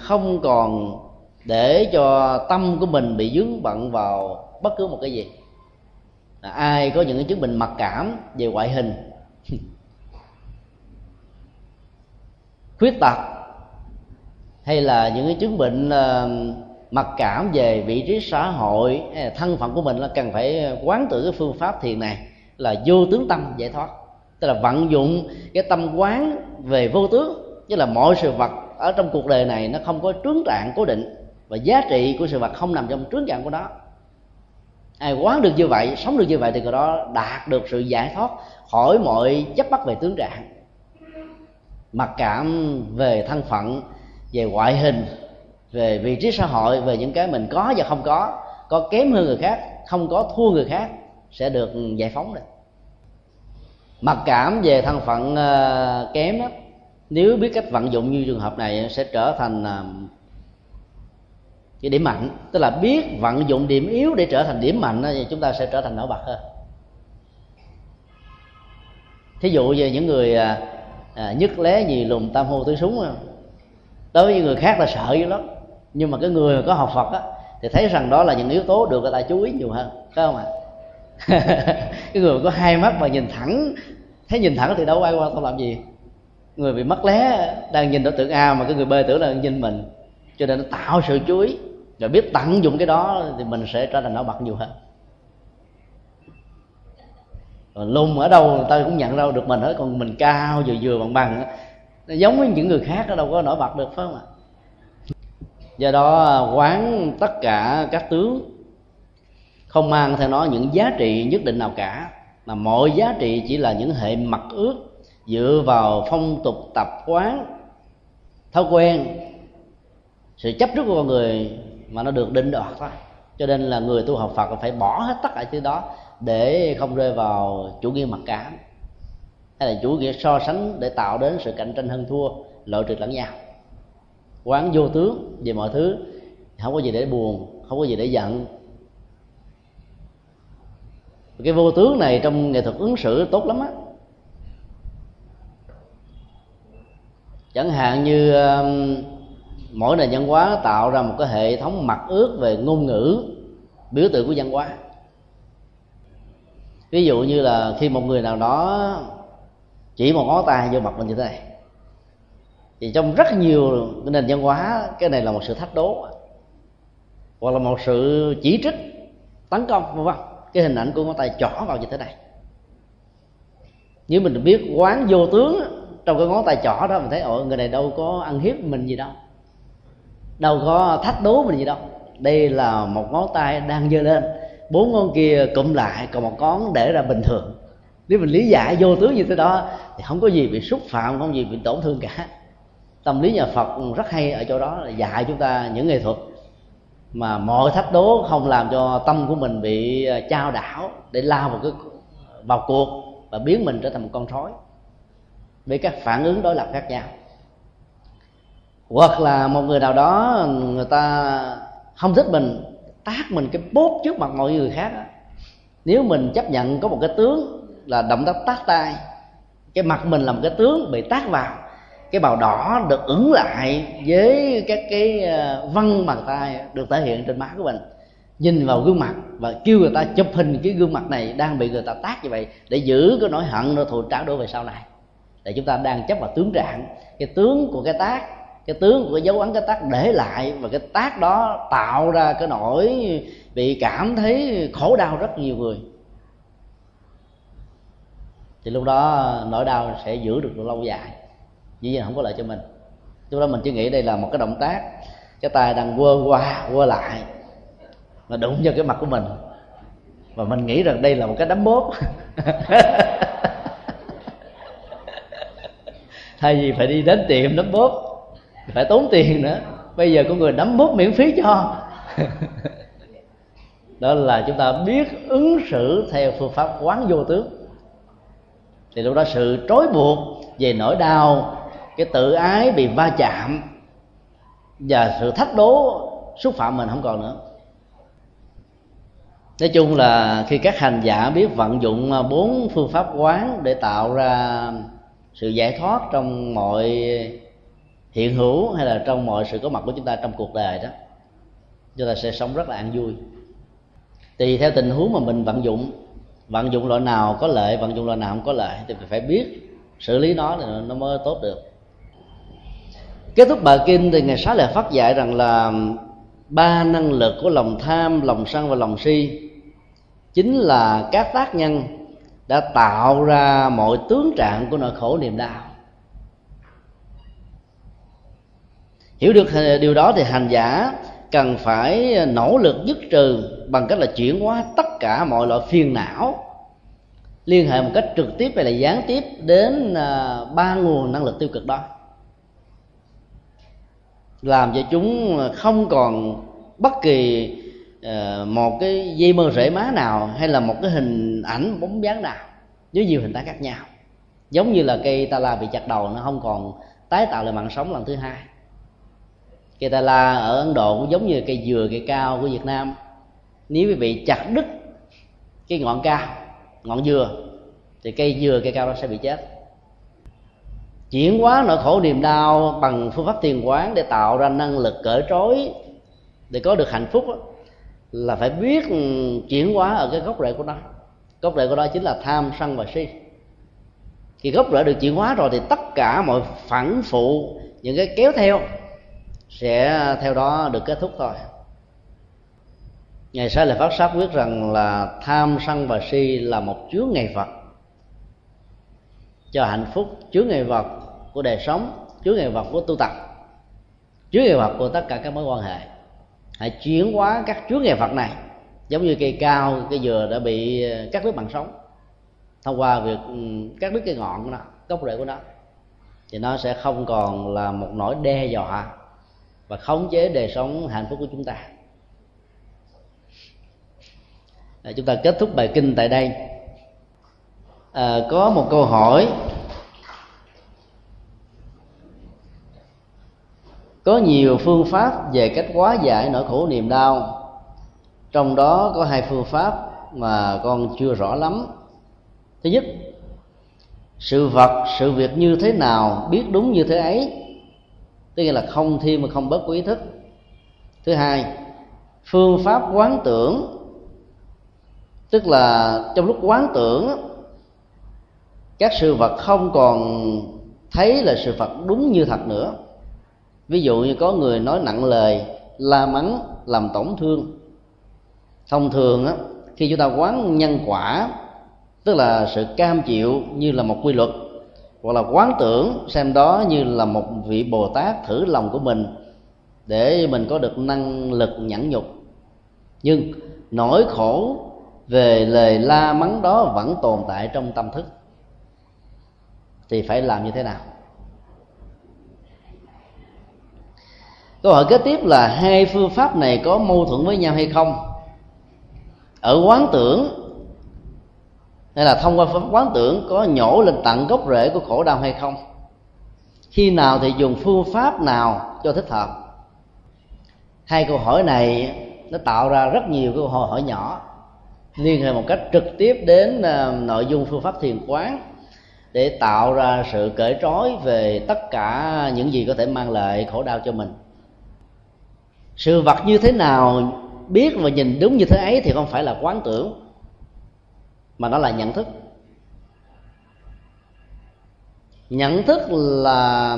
không còn để cho tâm của mình bị dướng bận vào bất cứ một cái gì. Là ai có những cái chứng bệnh mặc cảm về ngoại hình khuyết tật, hay là những cái chứng bệnh ờ, mặc cảm về vị trí xã hội thân phận của mình, là cần phải quán tự cái phương pháp thiền này là vô tướng tâm giải thoát. Tức là vận dụng cái tâm quán về vô tướng, tức là mọi sự vật ở trong cuộc đời này nó không có trướng trạng cố định và giá trị của sự vật không nằm trong trướng trạng của nó. Ai quán được như vậy, sống được như vậy thì người đó đạt được sự giải thoát khỏi mọi chấp bắt về tướng trạng mặc cảm về thân phận, về ngoại hình, về vị trí xã hội, về những cái mình có và không có. Có kém hơn người khác, không có thua người khác, sẽ được giải phóng được mặc cảm về thân phận ờ, kém đó, nếu biết cách vận dụng như trường hợp này sẽ trở thành ờ, cái điểm mạnh. Tức là biết vận dụng điểm yếu để trở thành điểm mạnh thì chúng ta sẽ trở thành nổi bật hơn. Thí dụ về những người ờ, à, nhất lé gì lùm tam hô tứ súng đối với người khác là sợ dữ lắm. Nhưng mà cái người mà có học phật á thì thấy rằng đó là những yếu tố được người ta chú ý nhiều hơn phải không ạ? Cái người có hai mắt mà nhìn thẳng thấy nhìn thẳng thì đâu ai qua tao làm gì. Người bị mất lé đang nhìn đối tượng a mà cái người b tưởng là nhìn mình cho nên nó tạo sự chú ý. Rồi biết tận dụng cái đó thì mình sẽ trở thành nổi bật nhiều hơn. Ờ, còn lùng ở đâu người ta cũng nhận ra được mình hết, còn mình cao vừa vừa bằng bằng nó giống với những người khác, nó đâu có nổi bật được, phải không ạ? Do đó à, quán tất cả các tướng không mang theo nó những giá trị nhất định nào cả, mà mọi giá trị chỉ là những hệ mặc ước dựa vào phong tục tập quán, thói quen, sự chấp trước của con người mà nó được định đoạt thôi. Cho nên là người tu học phật phải bỏ hết tất cả thứ đó để không rơi vào chủ nghĩa mặc cảm, hay là chủ nghĩa so sánh để tạo đến sự cạnh tranh hơn thua lợi trừ lẫn nhau. Quán vô tướng về mọi thứ, không có gì để buồn, không có gì để giận. Cái vô tướng này trong nghệ thuật ứng xử tốt lắm á. Chẳng hạn như um, mỗi nền văn hóa tạo ra một cái hệ thống mặc ước về ngôn ngữ, biểu tượng của văn hóa ví dụ như là khi một người nào đó chỉ một ngón tay vô mặt mình như thế này, thì trong rất nhiều cái nền văn hóa, cái này là một sự thách đố, hoặc là một sự chỉ trích, tấn công, vân vân. Cái hình ảnh của ngón tay chỏ vào như thế này. Nếu mình biết quán vô tướng trong cái ngón tay chỏ đó, mình thấy ồ người này đâu có ăn hiếp mình gì đâu đâu có thách đố mình gì đâu. Đây là một ngón tay đang giơ lên bốn ngón kia cụm lại, còn một con để ra bình thường. Nếu mình lý giải vô tướng như thế đó, thì không có gì bị xúc phạm, không gì bị tổn thương cả. Tâm lý nhà phật rất hay ở chỗ đó, là dạy chúng ta những nghệ thuật mà mọi thách đố không làm cho tâm của mình bị ờ, trao đảo để lao vào cái, vào cuộc và biến mình trở thành một con sói với các phản ứng đối lập khác nhau. Hoặc là một người nào đó, người ta không thích mình tác mình cái bốt trước mặt mọi người khác nếu mình chấp nhận có một cái tướng là động tác tác tay, cái mặt mình là một cái tướng bị tác vào, cái bào đỏ được ửng lại với các cái ờ, văn bàn tay được thể hiện trên má của mình. Nhìn vào gương mặt và kêu người ta chụp hình cái gương mặt này đang bị người ta tác như vậy để giữ cái nỗi hận rồi thù trả đổ về sau này để chúng ta đang chấp vào tướng trạng, cái tướng của cái tác cái tướng của cái dấu ấn cái tác để lại và cái tác đó tạo ra cái nỗi bị cảm thấy khổ đau rất nhiều người. Thì lúc đó nỗi đau sẽ giữ được lâu dài. Dĩ nhiên không có lợi cho mình. Lúc đó mình chỉ nghĩ đây là một cái động tác, cái tay đang quơ qua, quơ lại mà đụng vào cái mặt của mình. Và mình nghĩ rằng đây là một cái đấm bóp thay vì phải đi đến tiệm đấm bóp phải tốn tiền nữa. Bây giờ có người đấm bóp miễn phí cho. Đó là chúng ta biết ứng xử theo phương pháp quán vô tướng. Thì lúc đó sự trói buộc về nỗi đau, cái tự ái bị va chạm và sự thách đố xúc phạm mình không còn nữa. Nói chung là khi các hành giả biết vận dụng bốn phương pháp quán để tạo ra sự giải thoát trong mọi hiện hữu hay là trong mọi sự có mặt của chúng ta trong cuộc đời đó, chúng ta sẽ sống rất là an vui. Tùy theo tình huống mà mình vận dụng vận dụng loại nào có lợi, vận dụng loại nào không có lợi thì phải biết xử lý nó thì nó mới tốt được. Kết thúc bài kinh thì ngày sáu lại phát dạy rằng là ba năng lực của lòng tham, lòng sân và lòng si chính là các tác nhân đã tạo ra mọi tướng trạng của nỗi khổ niềm đau. Hiểu được điều đó thì hành giả cần phải nỗ lực dứt trừ bằng cách là chuyển hóa tất cả mọi loại phiền não, liên hệ một cách trực tiếp hay là gián tiếp đến à, ba nguồn năng lực tiêu cực đó. Làm cho chúng không còn bất kỳ à, một cái dây mơ rễ má nào hay là một cái hình ảnh bóng dáng nào với nhiều hình thái khác nhau. Giống như là cây ta la bị chặt đầu nó không còn tái tạo lại mạng sống lần thứ hai cây ta la ở ấn độ cũng giống như cây dừa cây cao của việt nam. Nếu bị chặt đứt cái ngọn cao ngọn dừa thì cây dừa cây cao nó sẽ bị chết. Chuyển hóa nỗi khổ niềm đau bằng phương pháp thiền quán để tạo ra năng lực cởi trói để có được hạnh phúc đó, là phải biết chuyển hóa ở cái gốc rễ của nó. Gốc rễ của nó chính là tham sân và si. Khi gốc rễ được chuyển hóa rồi thì tất cả mọi phản phụ những cái kéo theo sẽ theo đó được kết thúc thôi. Ngày sau là phát sát quyết rằng là tham sân và si là một chướng ngại vật. Cho hạnh phúc, chướng ngại vật của đời sống, chướng ngại vật của tu tập, chướng ngại vật của tất cả các mối quan hệ. Hãy chuyển hóa các chướng ngại vật này, giống như cây cao, cây dừa đã bị ờ, cắt đứt bằng sống thông qua việc ừ, cắt đứt cái ngọn của nó, gốc rễ của nó, thì nó sẽ không còn là một nỗi đe dọa và khống chế đời sống hạnh phúc của chúng ta. À, chúng ta kết thúc bài kinh tại đây. À, có một câu hỏi. Có nhiều phương pháp về cách hóa giải nỗi khổ niềm đau. Trong đó có hai phương pháp mà con chưa rõ lắm. Thứ nhất sự vật sự việc như thế nào biết đúng như thế ấy tức là không thêm mà không bớt của ý thức. Thứ hai, phương pháp quán tưởng, tức là trong lúc quán tưởng, các sự vật không còn thấy là sự vật đúng như thật nữa. Ví dụ như có người nói nặng lời, la mắng, làm tổn thương. Thông thường á, khi chúng ta quán nhân quả, tức là sự cam chịu như là một quy luật hoặc là quán tưởng xem đó như là một vị bồ tát thử lòng của mình để mình có được năng lực nhẫn nhục. Nhưng nỗi khổ về lời la mắng đó vẫn tồn tại trong tâm thức. Thì phải làm như thế nào? Câu hỏi kế tiếp là hai phương pháp này có mâu thuẫn với nhau hay không? Ở quán tưởng hay là thông qua pháp quán tưởng có nhổ lên tận gốc rễ của khổ đau hay không? Khi nào thì dùng phương pháp nào cho thích hợp? Hai câu hỏi này nó tạo ra rất nhiều câu hỏi hỏi nhỏ, liên hệ một cách trực tiếp đến ờ, nội dung phương pháp thiền quán để tạo ra sự cởi trói về tất cả những gì có thể mang lại khổ đau cho mình. Sự vật như thế nào, biết và nhìn đúng như thế ấy thì không phải là quán tưởng mà nó là nhận thức. Nhận thức là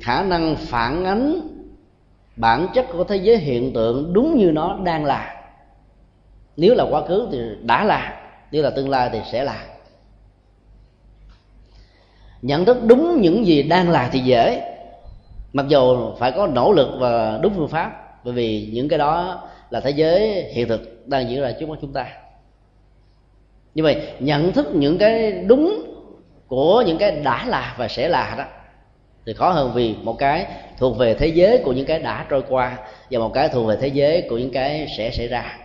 khả năng phản ánh bản chất của thế giới hiện tượng đúng như nó đang là. Nếu là quá khứ thì đã là, nếu là tương lai thì sẽ là. Nhận thức đúng những gì đang là thì dễ. Mặc dù phải có nỗ lực và đúng phương pháp, bởi vì những cái đó là thế giới hiện thực đang diễn ra trước mắt chúng ta như vậy, nhận thức những cái đúng của những cái đã là và sẽ là đó, thì khó hơn vì một cái thuộc về thế giới của những cái đã trôi qua và một cái thuộc về thế giới của những cái sẽ xảy ra.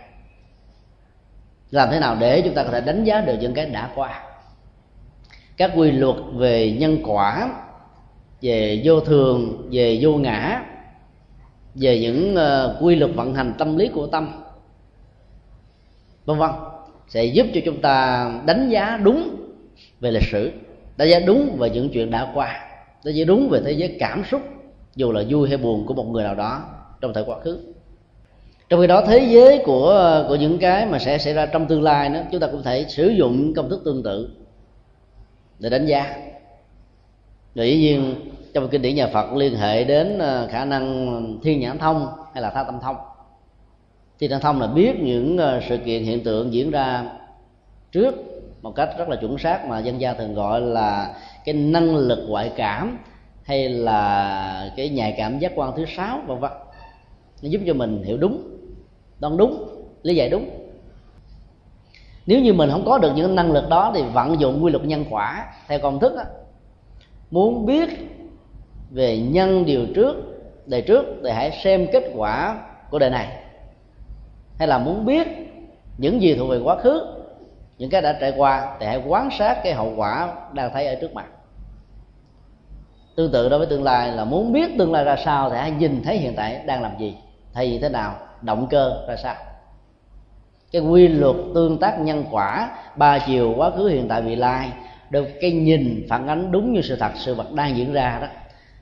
Làm thế nào để chúng ta có thể đánh giá được những cái đã qua? Các quy luật về nhân quả, về vô thường, về vô ngã, về những ờ, quy luật vận hành tâm lý của tâm, vân vân sẽ giúp cho chúng ta đánh giá đúng về lịch sử, đánh giá đúng về những chuyện đã qua, đánh giá đúng về thế giới cảm xúc, dù là vui hay buồn của một người nào đó trong thời quá khứ. Trong khi đó, thế giới của của những cái mà sẽ xảy ra trong tương lai đó chúng ta cũng thể sử dụng công thức tương tự để đánh giá. Rồi dĩ nhiên trong kinh điển nhà Phật liên hệ đến ờ, khả năng thiên nhãn thông hay là tha tâm thông thì nhãn thông là biết những ờ, sự kiện hiện tượng diễn ra trước một cách rất là chuẩn xác mà dân gian thường gọi là cái năng lực ngoại cảm hay là cái nhạy cảm giác quan thứ sáu vân vân. Nó giúp cho mình hiểu đúng đoán đúng lý giải đúng. Nếu như mình không có được những năng lực đó thì vận dụng quy luật nhân quả theo công thức đó, muốn biết về nhân điều trước đề trước thì hãy xem kết quả của đề này hay là muốn biết những gì thuộc về quá khứ, những cái đã trải qua thì hãy quan sát cái hậu quả đang thấy ở trước mặt. Tương tự đối với tương lai là muốn biết tương lai ra sao thì hãy nhìn thấy hiện tại đang làm gì, thay vì thế nào, động cơ ra sao. Cái quy luật tương tác nhân quả, ba chiều quá khứ, hiện tại, vị lai, được cái nhìn phản ánh đúng như sự thật, sự vật đang diễn ra đó,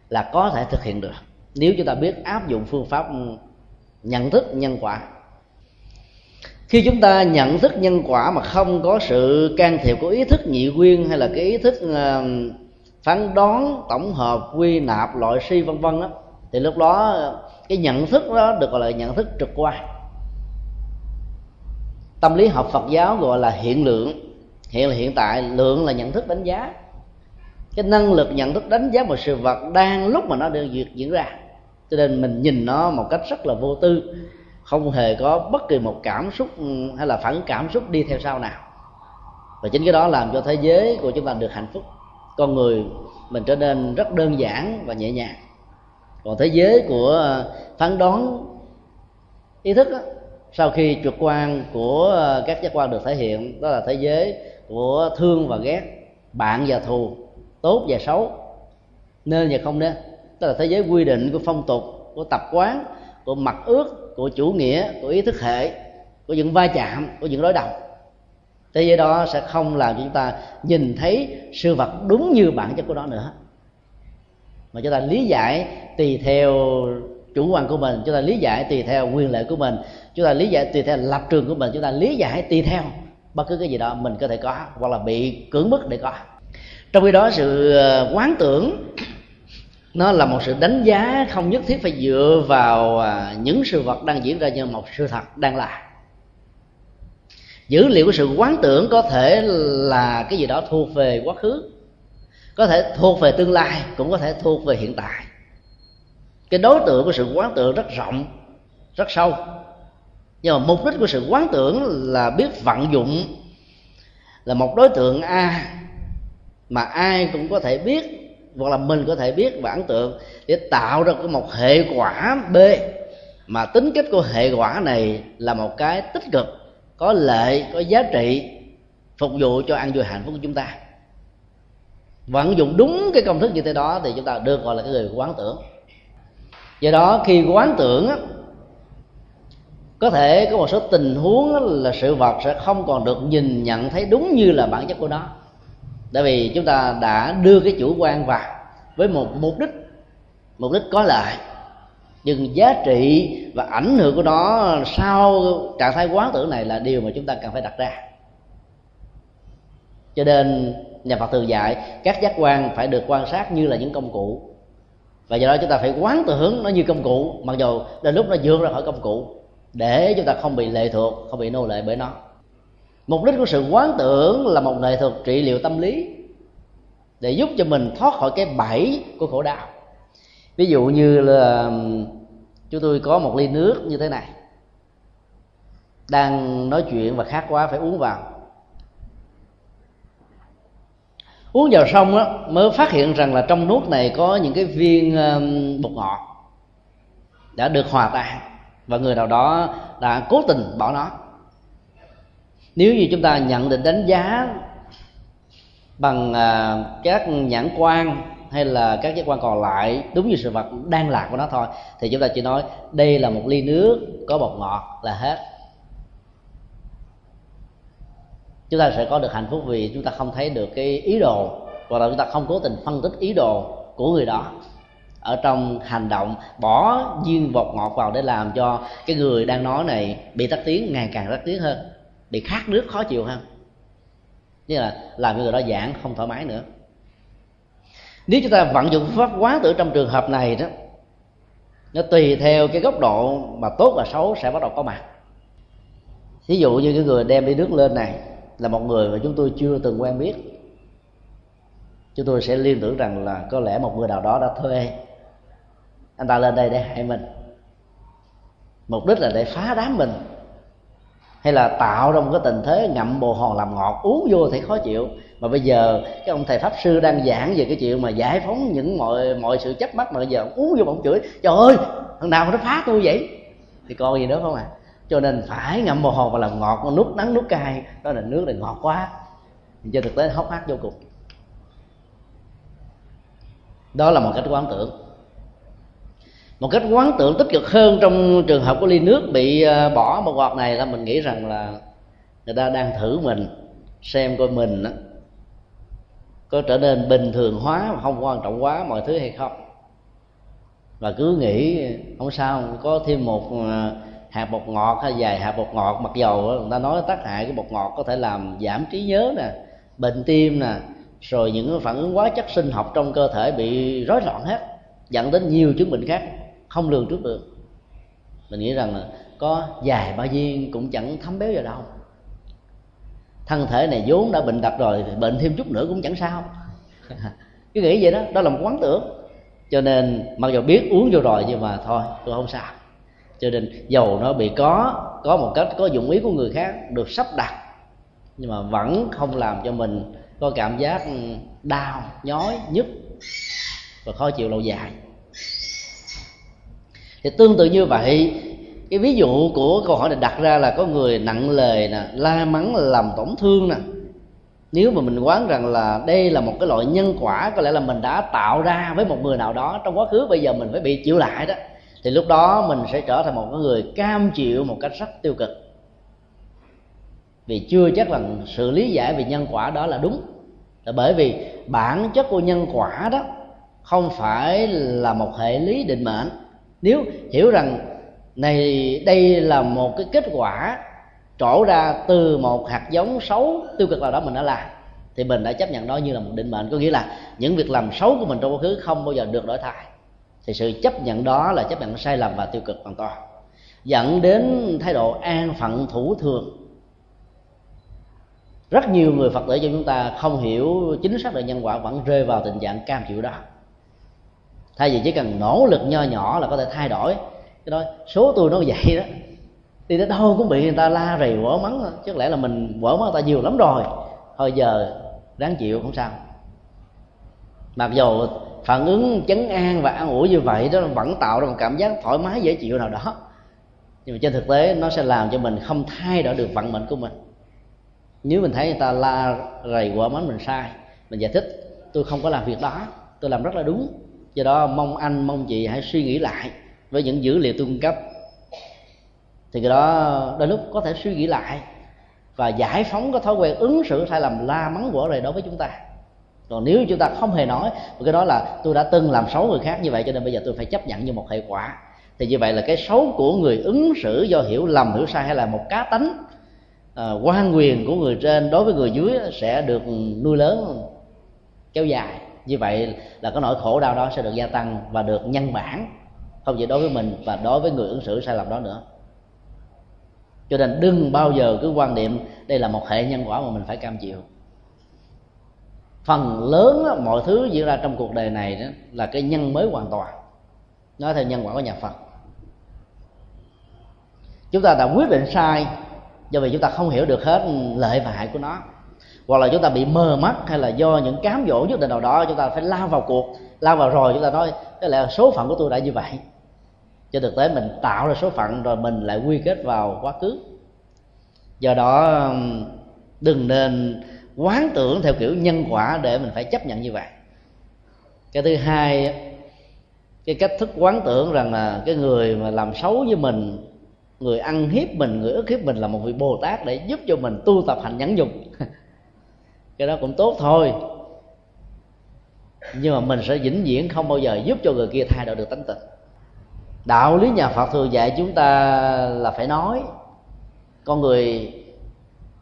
là có thể thực hiện được. Nếu chúng ta biết áp dụng phương pháp nhận thức, nhân quả khi chúng ta nhận thức nhân quả mà không có sự can thiệp của ý thức nhị nguyên hay là cái ý thức ờ, phán đoán, tổng hợp, quy nạp, loại si vân vân đó thì lúc đó, cái nhận thức đó được gọi là nhận thức trực quan. Tâm lý học phật giáo gọi là hiện lượng. Hiện là hiện tại, lượng là nhận thức đánh giá. Cái năng lực nhận thức đánh giá một sự vật đang lúc mà nó được diễn ra. Cho nên mình nhìn nó một cách rất là vô tư không hề có bất kỳ một cảm xúc ừ, hay là phản cảm xúc đi theo sau nào. Và chính cái đó làm cho thế giới của chúng ta được hạnh phúc. Con người mình trở nên rất đơn giản và nhẹ nhàng. Còn thế giới của ờ, phán đoán ý thức đó, sau khi trực quan của ờ, các giác quan được thể hiện đó là thế giới của thương và ghét bạn và thù tốt và xấu nên và không nên. Đó là thế giới quy định của phong tục của tập quán của mặt ước của chủ nghĩa, của ý thức hệ, của những va chạm, của những đối đầu. Thế giới đó sẽ không làm chúng ta nhìn thấy sự vật đúng như bản chất của nó nữa. Mà chúng ta lý giải tùy theo chủ quan của mình, chúng ta lý giải tùy theo quyền lệ của mình, chúng ta lý giải tùy theo lập trường của mình, chúng ta lý giải tùy theo bất cứ cái gì đó mình có thể có hoặc là bị cưỡng bức để có. Trong khi đó sự ờ, quán tưởng nó là một sự đánh giá không nhất thiết phải dựa vào à, những sự vật đang diễn ra như một sự thật đang là. Dữ liệu của sự quán tưởng có thể là cái gì đó thuộc về quá khứ, có thể thuộc về tương lai, cũng có thể thuộc về hiện tại. Cái đối tượng của sự quán tưởng rất rộng, rất sâu. Nhưng mà mục đích của sự quán tưởng là biết vận dụng, là một đối tượng a mà ai cũng có thể biết hoặc là mình có thể biết và ấn tượng để tạo ra một hệ quả b. Mà tính cách của hệ quả này là một cái tích cực có lợi có giá trị phục vụ cho ăn vui hạnh phúc của chúng ta. Vận dụng đúng cái công thức như thế đó thì chúng ta được gọi là cái người quán tưởng. Do đó khi quán tưởng á, có thể có một số tình huống là sự vật sẽ không còn được nhìn nhận thấy đúng như là bản chất của nó tại vì chúng ta đã đưa cái chủ quan vào với một mục đích mục đích có lợi. Nhưng giá trị và ảnh hưởng của nó sau trạng thái quán tưởng này là điều mà chúng ta cần phải đặt ra. Cho nên nhà phật thường dạy, các giác quan phải được quan sát như là những công cụ. Và do đó chúng ta phải quán tưởng nó như công cụ, mặc dù đến lúc nó vượt ra khỏi công cụ, để chúng ta không bị lệ thuộc, không bị nô lệ bởi nó mục đích của sự quán tưởng là một nghệ thuật trị liệu tâm lý để giúp cho mình thoát khỏi cái bẫy của khổ đau. Ví dụ như là chúng tôi có một ly nước như thế này, đang nói chuyện và khát quá phải uống vào. Uống vào xong á, mới phát hiện rằng là trong nước này có những cái viên bột ngọt đã được hòa tan và người nào đó đã cố tình bỏ nó nếu như chúng ta nhận định đánh giá bằng à, các nhãn quan hay là các giác quan còn lại đúng như sự vật đang là của nó thôi thì chúng ta chỉ nói đây là một ly nước có bột ngọt là hết. Chúng ta sẽ có được hạnh phúc vì chúng ta không thấy được cái ý đồ hoặc là chúng ta không cố tình phân tích ý đồ của người đó. Ở trong hành động bỏ viên bột ngọt vào để làm cho cái người đang nói này bị tắc tiếng ngày càng tắc tiếng hơn bị khát nước khó chịu hơn. Như là làm cho người đó giãn không thoải mái nữa. Nếu chúng ta vận dụng pháp quá tử trong trường hợp này đó, nó tùy theo cái góc độ mà tốt và xấu sẽ bắt đầu có mặt. Ví dụ như cái người đem đi nước lên này là một người mà chúng tôi chưa từng quen biết. Chúng tôi sẽ liên tưởng rằng là có lẽ một người nào đó đã thuê. Anh ta lên đây để hại mình. Mục đích là để phá đám mình hay là tạo ra một cái tình thế ngậm bồ hòn làm ngọt, uống vô thì khó chịu. Mà bây giờ, cái ông thầy pháp sư đang giảng về cái chuyện mà giải phóng những mọi mọi sự chấp mắc mà bây giờ uống vô bỗng chửi, trời ơi, thằng nào nó phá tôi vậy? Thì còn gì nữa không à? Cho nên phải ngậm bồ hòn và làm ngọt nút nắng nuốt cay, đó là nước này ngọt quá. Cho thực tế hốc hác vô cùng. Đó là một cách quán tưởng một cách quán tưởng tích cực hơn trong trường hợp của ly nước bị ờ, bỏ một quạt này là mình nghĩ rằng là người ta đang thử mình, xem coi mình có trở nên bình thường hóa không quan trọng quá mọi thứ hay không. Và cứ nghĩ không sao, có thêm một ờ, hạt bột ngọt hay vài hạt bột ngọt, mặc dầu người ta nói tác hại của bột ngọt có thể làm giảm trí nhớ nè, bệnh tim nè, rồi những phản ứng hóa chất sinh học trong cơ thể bị rối loạn hết, dẫn đến nhiều chứng bệnh khác không lường trước được. Mình nghĩ rằng là có dài ba viên cũng chẳng thấm béo vào đâu. Thân thể này vốn đã bệnh tật rồi thì bệnh thêm chút nữa cũng chẳng sao. Cứ nghĩ vậy đó đó là một quán tưởng. Cho nên mặc dù biết uống vô rồi nhưng mà thôi, tôi không sao. Cho nên dầu nó bị có có một cách, có dụng ý của người khác được sắp đặt, nhưng mà vẫn không làm cho mình có cảm giác ừ, đau, nhói nhức và khó chịu lâu dài thì tương tự như vậy, cái ví dụ của câu hỏi này đặt ra là có người nặng lời nè, la mắng làm tổn thương nè. Nếu mà mình quán rằng là đây là một cái loại nhân quả, có lẽ là mình đã tạo ra với một người nào đó trong quá khứ, bây giờ mình phải bị chịu lại đó, thì lúc đó mình sẽ trở thành một người cam chịu một cách rất tiêu cực. Vì chưa chắc là sự lý giải về nhân quả đó là đúng. Là bởi vì bản chất của nhân quả đó không phải là một hệ lý định mệnh nếu hiểu rằng này, đây là một cái kết quả trổ ra từ một hạt giống xấu, tiêu cực nào đó mình đã làm, thì mình đã chấp nhận đó như là một định mệnh. Có nghĩa là những việc làm xấu của mình trong quá khứ không bao giờ được đổi thay. Thì sự chấp nhận đó là chấp nhận sai lầm và tiêu cực hoàn toàn, dẫn đến thái độ an phận thủ thường. Rất nhiều người phật tử cho chúng ta không hiểu chính xác về nhân quả, vẫn rơi vào tình trạng cam chịu đó thay vì chỉ cần nỗ lực nho nhỏ là có thể thay đổi. Cái đó, số tôi nó vậy đó. Đi tới đâu cũng bị người ta la rầy, quở mắng chứ lẽ là mình quở mắng người ta nhiều lắm rồi. Thôi giờ, đáng chịu, không sao. Mặc dù phản ứng chấn an và an ủi như vậy đó vẫn tạo ra một cảm giác thoải mái, dễ chịu nào đó. Nhưng mà trên thực tế, nó sẽ làm cho mình không thay đổi được vận mệnh của mình. Nếu mình thấy người ta la rầy quả mắng mình sai, mình giải thích, tôi không có làm việc đó, tôi làm rất là đúng do đó mong anh mong chị hãy suy nghĩ lại với những dữ liệu tôi cung cấp. Thì cái đó đôi lúc có thể suy nghĩ lại và giải phóng cái thói quen ứng xử sai lầm la mắng của rầy đối với chúng ta. Còn nếu chúng ta không hề nói cái đó là tôi đã từng làm xấu người khác như vậy cho nên bây giờ tôi phải chấp nhận như một hệ quả. Thì như vậy là cái xấu của người ứng xử do hiểu lầm hiểu sai hay là một cá tánh à, quan quyền của người trên đối với người dưới sẽ được nuôi lớn kéo dài như vậy là cái nỗi khổ đau đó sẽ được gia tăng và được nhân bản không chỉ đối với mình và đối với người ứng xử sai lầm đó nữa. Cho nên đừng bao giờ cứ quan niệm đây là một hệ nhân quả mà mình phải cam chịu. Phần lớn đó, mọi thứ diễn ra trong cuộc đời này đó là cái nhân mới hoàn toàn. Nói theo nhân quả của nhà phật. Chúng ta đã quyết định sai do vì chúng ta không hiểu được hết lợi và hại của nó hoặc là chúng ta bị mờ mắt, hay là do những cám dỗ nhất định nào đó, chúng ta phải lao vào cuộc, lao vào rồi chúng ta nói cái là số phận của tôi đã như vậy. Cho thực tế mình tạo ra số phận rồi mình lại quy kết vào quá khứ. Do đó đừng nên quán tưởng theo kiểu nhân quả để mình phải chấp nhận như vậy. Cái thứ hai, cái cách thức quán tưởng rằng là cái người mà làm xấu với mình, người ăn hiếp mình, người ức hiếp mình là một vị bồ tát để giúp cho mình tu tập hành nhẫn nhục. cái đó cũng tốt thôi. Nhưng mà mình sẽ vĩnh viễn không bao giờ giúp cho người kia thay đổi được tánh tình. Đạo lý nhà phật thường dạy chúng ta là phải nói. Con người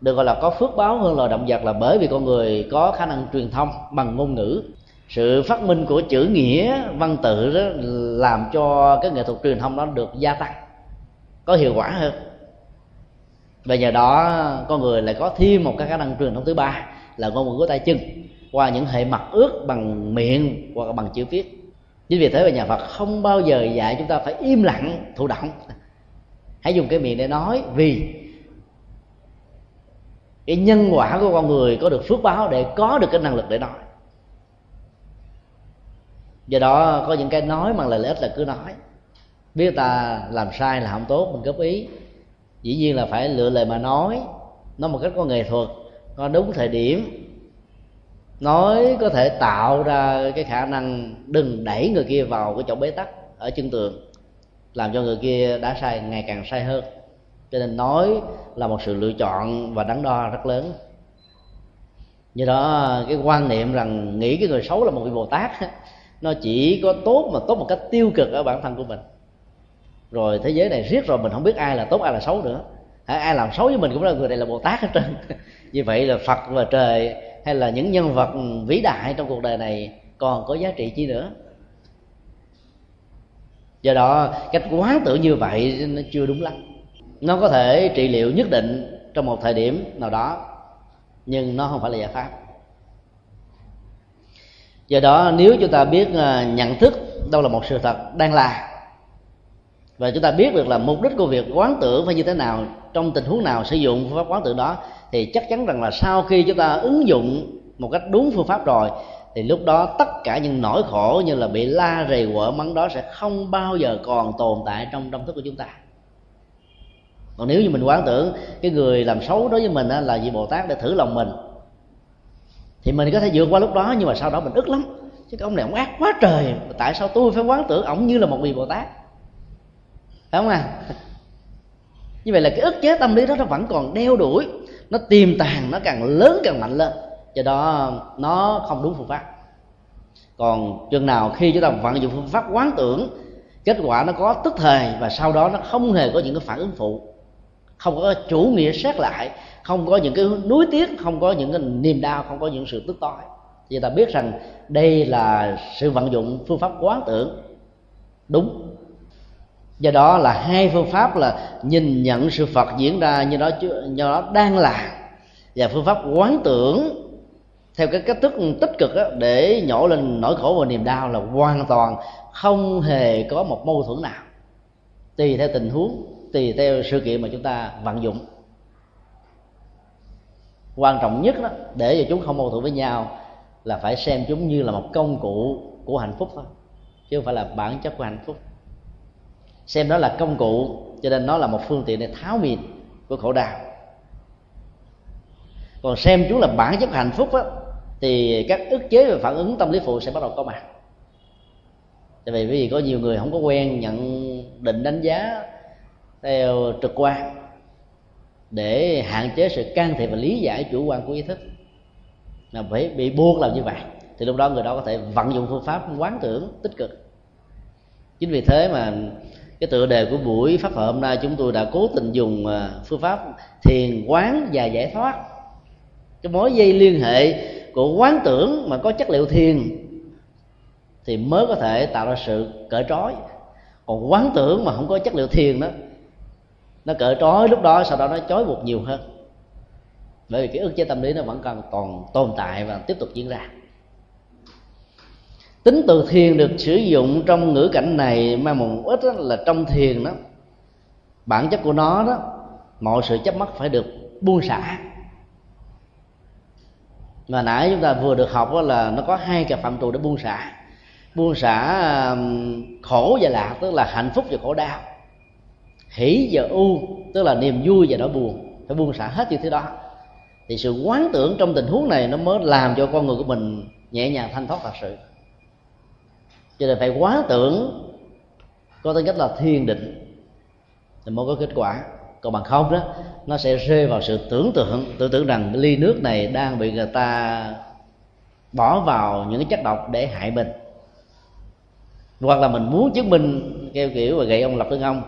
được gọi là có phước báo hơn loài động vật là bởi vì con người có khả năng truyền thông bằng ngôn ngữ. Sự phát minh của chữ nghĩa, văn tự đó làm cho cái nghệ thuật truyền thông đó được gia tăng, có hiệu quả hơn. Và nhờ đó, con người lại có thêm một cái khả năng truyền thông thứ ba là ngôn ngữ của tay chân, qua những hệ mặt ước bằng miệng hoặc bằng chữ viết. Chính vì thế mà nhà phật không bao giờ dạy chúng ta phải im lặng, thụ động. Hãy dùng cái miệng để nói vì cái nhân quả của con người có được phước báo để có được cái năng lực để nói. Do đó có những cái nói bằng lời lợi ích là cứ nói. Biết ta làm sai là không tốt, mình góp ý. Dĩ nhiên là phải lựa lời mà nói nói một cách có nghệ thuật có đúng thời điểm, nói có thể tạo ra cái khả năng đừng đẩy người kia vào cái chỗ bế tắc ở chân tường, làm cho người kia đã sai, ngày càng sai hơn. Cho nên nói là một sự lựa chọn và đắn đo rất lớn. Như đó, cái quan niệm rằng nghĩ cái người xấu là một vị bồ tát, nó chỉ có tốt mà tốt một cách tiêu cực ở bản thân của mình. Rồi thế giới này riết rồi mình không biết ai là tốt, ai là xấu nữa ai làm xấu với mình cũng là người này là bồ tát hết trơn. Như vậy là phật và trời hay là những nhân vật vĩ đại trong cuộc đời này còn có giá trị chi nữa. Do đó, cách quán tưởng như vậy nó chưa đúng lắm. Nó có thể trị liệu nhất định trong một thời điểm nào đó, nhưng nó không phải là giải pháp. Do đó, nếu chúng ta biết à, nhận thức đâu là một sự thật đang là và chúng ta biết được là mục đích của việc quán tưởng phải như thế nào, trong tình huống nào sử dụng phương pháp quán tưởng đó, thì chắc chắn rằng là sau khi chúng ta ứng dụng một cách đúng phương pháp rồi, thì lúc đó tất cả những nỗi khổ như là bị la rầy quở mắng đó sẽ không bao giờ còn tồn tại trong tâm thức của chúng ta. Còn nếu như mình quán tưởng cái người làm xấu đối với mình là vị bồ tát để thử lòng mình, thì mình có thể vượt qua lúc đó, nhưng mà sau đó mình ức lắm. Chứ cái ông này ông ác quá trời, tại sao tôi phải quán tưởng ổng như là một vị bồ tát đúng không à? Như vậy là cái ức chế tâm lý đó nó vẫn còn đeo đuổi, nó tiềm tàng, nó càng lớn càng mạnh lên. Do đó, nó không đúng phương pháp. Còn chừng nào khi chúng ta vận dụng phương pháp quán tưởng, kết quả nó có tức thời và sau đó nó không hề có những cái phản ứng phụ, không có chủ nghĩa xét lại, không có những cái nuối tiếc, không có những cái niềm đau, không có những sự tức tối. Thì ta biết rằng đây là sự vận dụng phương pháp quán tưởng đúng do đó là hai phương pháp là nhìn nhận sự phật diễn ra như đó do đó đang là. Và phương pháp quán tưởng theo cái cách thức tích cực đó, để nhổ lên nỗi khổ và niềm đau là hoàn toàn không hề có một mâu thuẫn nào. Tùy theo tình huống tùy theo sự kiện mà chúng ta vận dụng. Quan trọng nhất đó để cho chúng không mâu thuẫn với nhau là phải xem chúng như là một công cụ của hạnh phúc thôi chứ không phải là bản chất của hạnh phúc xem đó là công cụ cho nên nó là một phương tiện để tháo mìn của khổ đau. Còn xem chúng là bản chất hạnh phúc đó, thì các ức chế và phản ứng tâm lý phụ sẽ bắt đầu có mặt. Tại vì vì có nhiều người không có quen nhận định đánh giá theo trực quan để hạn chế sự can thiệp và lý giải chủ quan của ý thức. Là phải bị buộc làm như vậy thì lúc đó người đó có thể vận dụng phương pháp quán tưởng tích cực. Chính vì thế mà cái tựa đề của buổi pháp hội hôm nay chúng tôi đã cố tình dùng à, phương pháp thiền, quán và giải thoát. Cái mối dây liên hệ của quán tưởng mà có chất liệu thiền thì mới có thể tạo ra sự cởi trói. Còn quán tưởng mà không có chất liệu thiền đó, nó cởi trói lúc đó, sau đó nó trói buộc nhiều hơn. Bởi vì cái ức chế tâm lý nó vẫn còn còn tồn tại và tiếp tục diễn ra tính từ thiền được sử dụng trong ngữ cảnh này mang một ít là trong thiền đó. Bản chất của nó đó, mọi sự chấp mắc phải được buông xả. Mà nãy chúng ta vừa được học là nó có hai cái phạm trù để buông xả. Buông xả khổ và lạc, tức là hạnh phúc và khổ đau. Hỷ và u, tức là niềm vui và nỗi buồn, phải buông xả hết những thứ đó. Thì sự quán tưởng trong tình huống này nó mới làm cho con người của mình nhẹ nhàng thanh thoát thật sự cho nên phải quán tưởng có tính cách là thiền định. Thì mới có kết quả. Còn bằng không đó, nó sẽ rơi vào sự tưởng tượng tưởng tượng rằng ly nước này đang bị người ta bỏ vào những cái chất độc để hại mình. Hoặc là mình muốn chứng minh kêu kiểu và gậy ông lập lưng ông,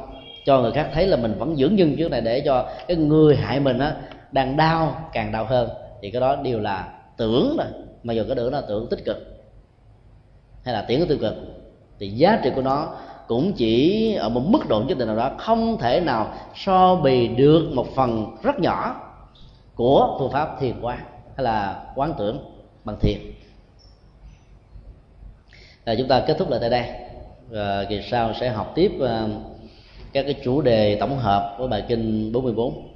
cho người khác thấy là mình vẫn dưỡng nhân trước này để cho cái người hại mình á, đang đau càng đau hơn. Thì cái đó đều là tưởng rồi mà dù cái tưởng là tưởng tích cực hay là tiếng tiêu cực, thì giá trị của nó cũng chỉ ở một mức độ nhất định nào đó, không thể nào so bì được một phần rất nhỏ của phương pháp thiền quán hay là quán tưởng bằng thiền. Là chúng ta kết thúc lại tại đây. Và kỳ sau sẽ học tiếp ờ, các cái chủ đề tổng hợp của bài kinh 44